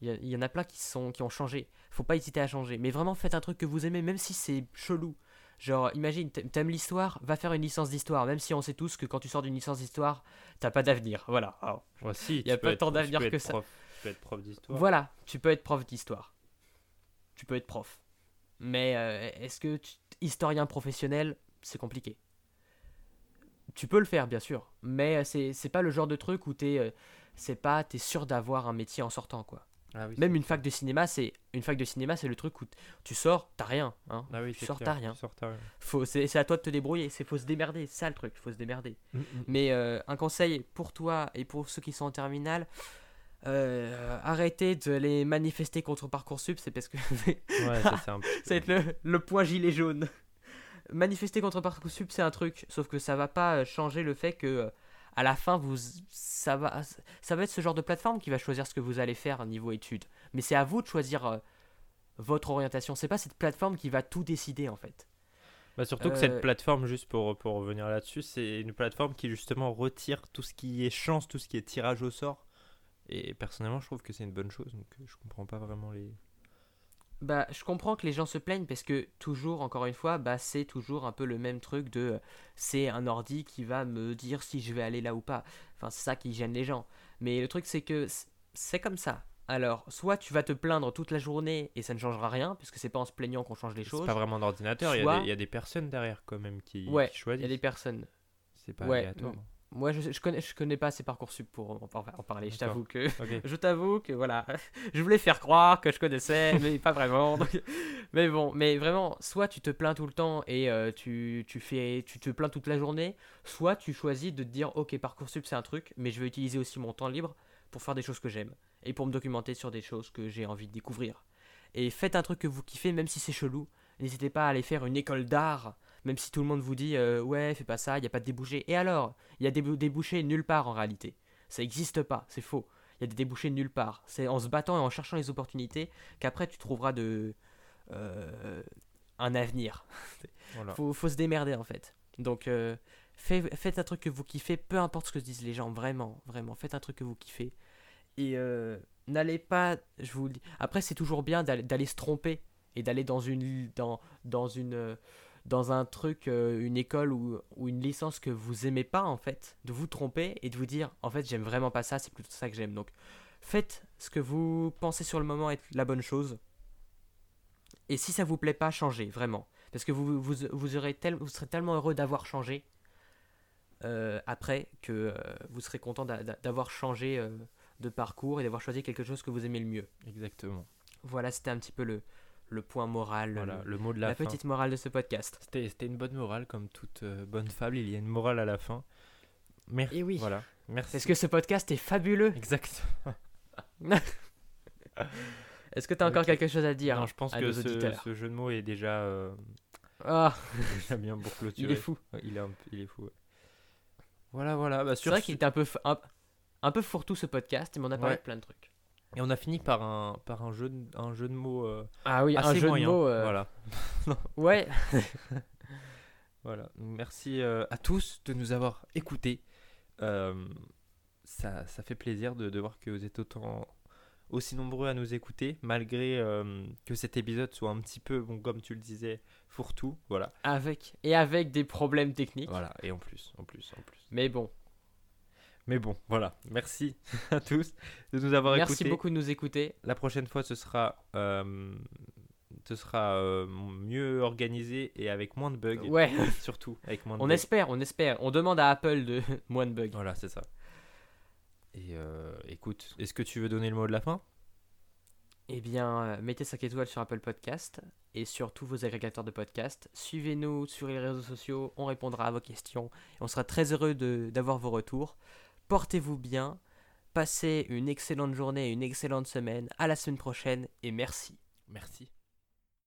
Il y, il en a plein qui, sont, qui ont changé. Faut pas hésiter à changer. Mais vraiment faites un truc que vous aimez, même si c'est chelou. Genre, imagine, t'a- t'aimes l'histoire, va faire une licence d'histoire, même si on sait tous que quand tu sors d'une licence d'histoire, t'as pas d'avenir. Voilà. Ouais, si, y a pas être- tant d'avenir que ça. prof- Tu peux être prof d'histoire. Voilà, tu peux être prof d'histoire. Tu peux être prof. Mais euh, est-ce que tu- historien professionnel, c'est compliqué. Tu peux le faire, bien sûr, mais euh, c'est c'est pas le genre de truc où t'es euh, c'est pas t'es sûr d'avoir un métier en sortant quoi. Ah oui, Même une fac de cinéma, c'est une fac de cinéma, c'est le truc où t- tu sors, t'as rien, hein. Ah oui, tu sors, t'as rien. tu sors, t'as rien. Faut c'est c'est à toi de te débrouiller, c'est faut se démerder, c'est ça le truc, faut se démerder. Mm, mm. Mais euh, un conseil pour toi et pour ceux qui sont en terminale, euh, arrêtez de les manifester contre Parcoursup, c'est parce que Ouais, ça c'est un peu. ça va être le, le point gilet jaune. Manifester contre Parcoursup, c'est un truc, sauf que ça va pas euh, changer le fait que euh, à la fin vous ça va ça va être ce genre de plateforme qui va choisir ce que vous allez faire niveau études. Mais c'est à vous de choisir euh, votre orientation. C'est pas cette plateforme qui va tout décider en fait. Bah, surtout que cette plateforme, juste pour, pour revenir là-dessus, c'est une plateforme qui justement retire tout ce qui est chance, tout ce qui est tirage au sort. Et personnellement, je trouve que c'est une bonne chose, donc je comprends pas vraiment les. Bah, je comprends que les gens se plaignent parce que toujours, encore une fois, bah, c'est toujours un peu le même truc de euh, c'est un ordi qui va me dire si je vais aller là ou pas. Enfin, c'est ça qui gêne les gens. Mais le truc, c'est que c'est comme ça. Alors, soit tu vas te plaindre toute la journée et ça ne changera rien, puisque c'est pas en se plaignant qu'on change les C'est choses. pas vraiment d'ordinateur, il y a Soit- des- il y, a des personnes derrière quand même qui, Ouais, qui Il choisissent. y a des personnes. C'est pas Ouais, aléatoire. Moi, je, je connais, je connais pas assez Parcoursup pour en, par- en parler. Je t'avoue que. Je t'avoue que voilà, je voulais faire croire que je connaissais, mais pas vraiment. donc- Mais bon, mais vraiment, soit tu te plains tout le temps et euh, tu, tu, fais, tu te plains toute la journée, soit tu choisis de te dire ok Parcoursup c'est un truc, mais je vais utiliser aussi mon temps libre pour faire des choses que j'aime et pour me documenter sur des choses que j'ai envie de découvrir. Et faites un truc que vous kiffez, même si c'est chelou. N'hésitez pas à aller faire une école d'art, même si tout le monde vous dit euh, ouais fais pas ça, il y a pas de débouchés. Et alors, il y a des bou- débouchés nulle part en réalité. Ça n'existe pas, c'est faux. Il y a des débouchés nulle part. C'est en se battant et en cherchant les opportunités qu'après tu trouveras de euh, un avenir. Voilà. Faut, faut se démerder en fait. Donc euh, fait- faites un truc que vous kiffez, peu importe ce que disent les gens, vraiment, vraiment. Faites un truc que vous kiffez. Et n'allez pas, je vous le dis. Après c'est toujours bien d'aller se tromper et d'aller dans une dans dans une dans un truc, euh, une école ou, ou une licence que vous aimez pas en fait, de vous tromper et de vous dire en fait j'aime vraiment pas ça, c'est plutôt ça que j'aime. Donc faites ce que vous pensez sur le moment être la bonne chose. Et si ça vous plaît pas, changez vraiment. Parce que vous, vous, vous, aurez tel- vous serez tellement heureux d'avoir changé euh, après que euh, vous serez content d'a- d'a- d'avoir changé de parcours et d'avoir choisi quelque chose que vous aimez le mieux. Exactement. Voilà, c'était un petit peu le, le point moral, Voilà, le- le mot de la, la, fin. petite morale de ce podcast. C'était une bonne morale, comme toute euh, bonne fable, il y a une morale à la fin. Merci. Et oui, Voilà. Merci. parce que ce podcast est fabuleux? Exact. Est-ce que tu as encore quelque chose à dire Non, je pense que ce, jeu de mots est déjà, euh, Ah, déjà bien pour clôturer. il est fou. Il, est un il est fou. ouais. Voilà, voilà. Bah, C'est vrai ce- qu'il était un peu, un, un peu fourre-tout ce podcast, mais on a parlé Ouais. de plein de trucs. Et on a fini par un, par un, jeu, de, un jeu de mots euh, Ah oui, assez un jeu moyen. de mots. euh, Voilà. Ouais, voilà. Merci euh, à tous de nous avoir écoutés. Ça, ça fait plaisir de, de voir que vous êtes autant aussi nombreux à nous écouter, malgré que cet épisode soit un petit peu, bon, comme tu le disais, fourre-tout. Voilà. Avec, et avec des problèmes techniques. Voilà, et en plus, en plus, en plus. Mais bon, Mais bon, voilà. Merci à tous de nous avoir merci écoutés. beaucoup de nous écouter. La prochaine fois, ce sera, euh, ce sera euh, mieux organisé et avec moins de bugs. Ouais, Surtout avec moins de on bugs. espère, on espère. On demande à Apple de moins de bugs. Voilà, c'est ça. Et euh, écoute, est-ce que tu veux donner le mot de la fin? Eh bien, mettez 5 étoiles sur Apple Podcast et sur tous vos agrégateurs de podcast. Suivez-nous sur les réseaux sociaux, on répondra à vos questions. Et on sera très heureux d'avoir vos retours. Portez-vous bien, passez une excellente journée, une excellente semaine. À la semaine prochaine et merci. Merci.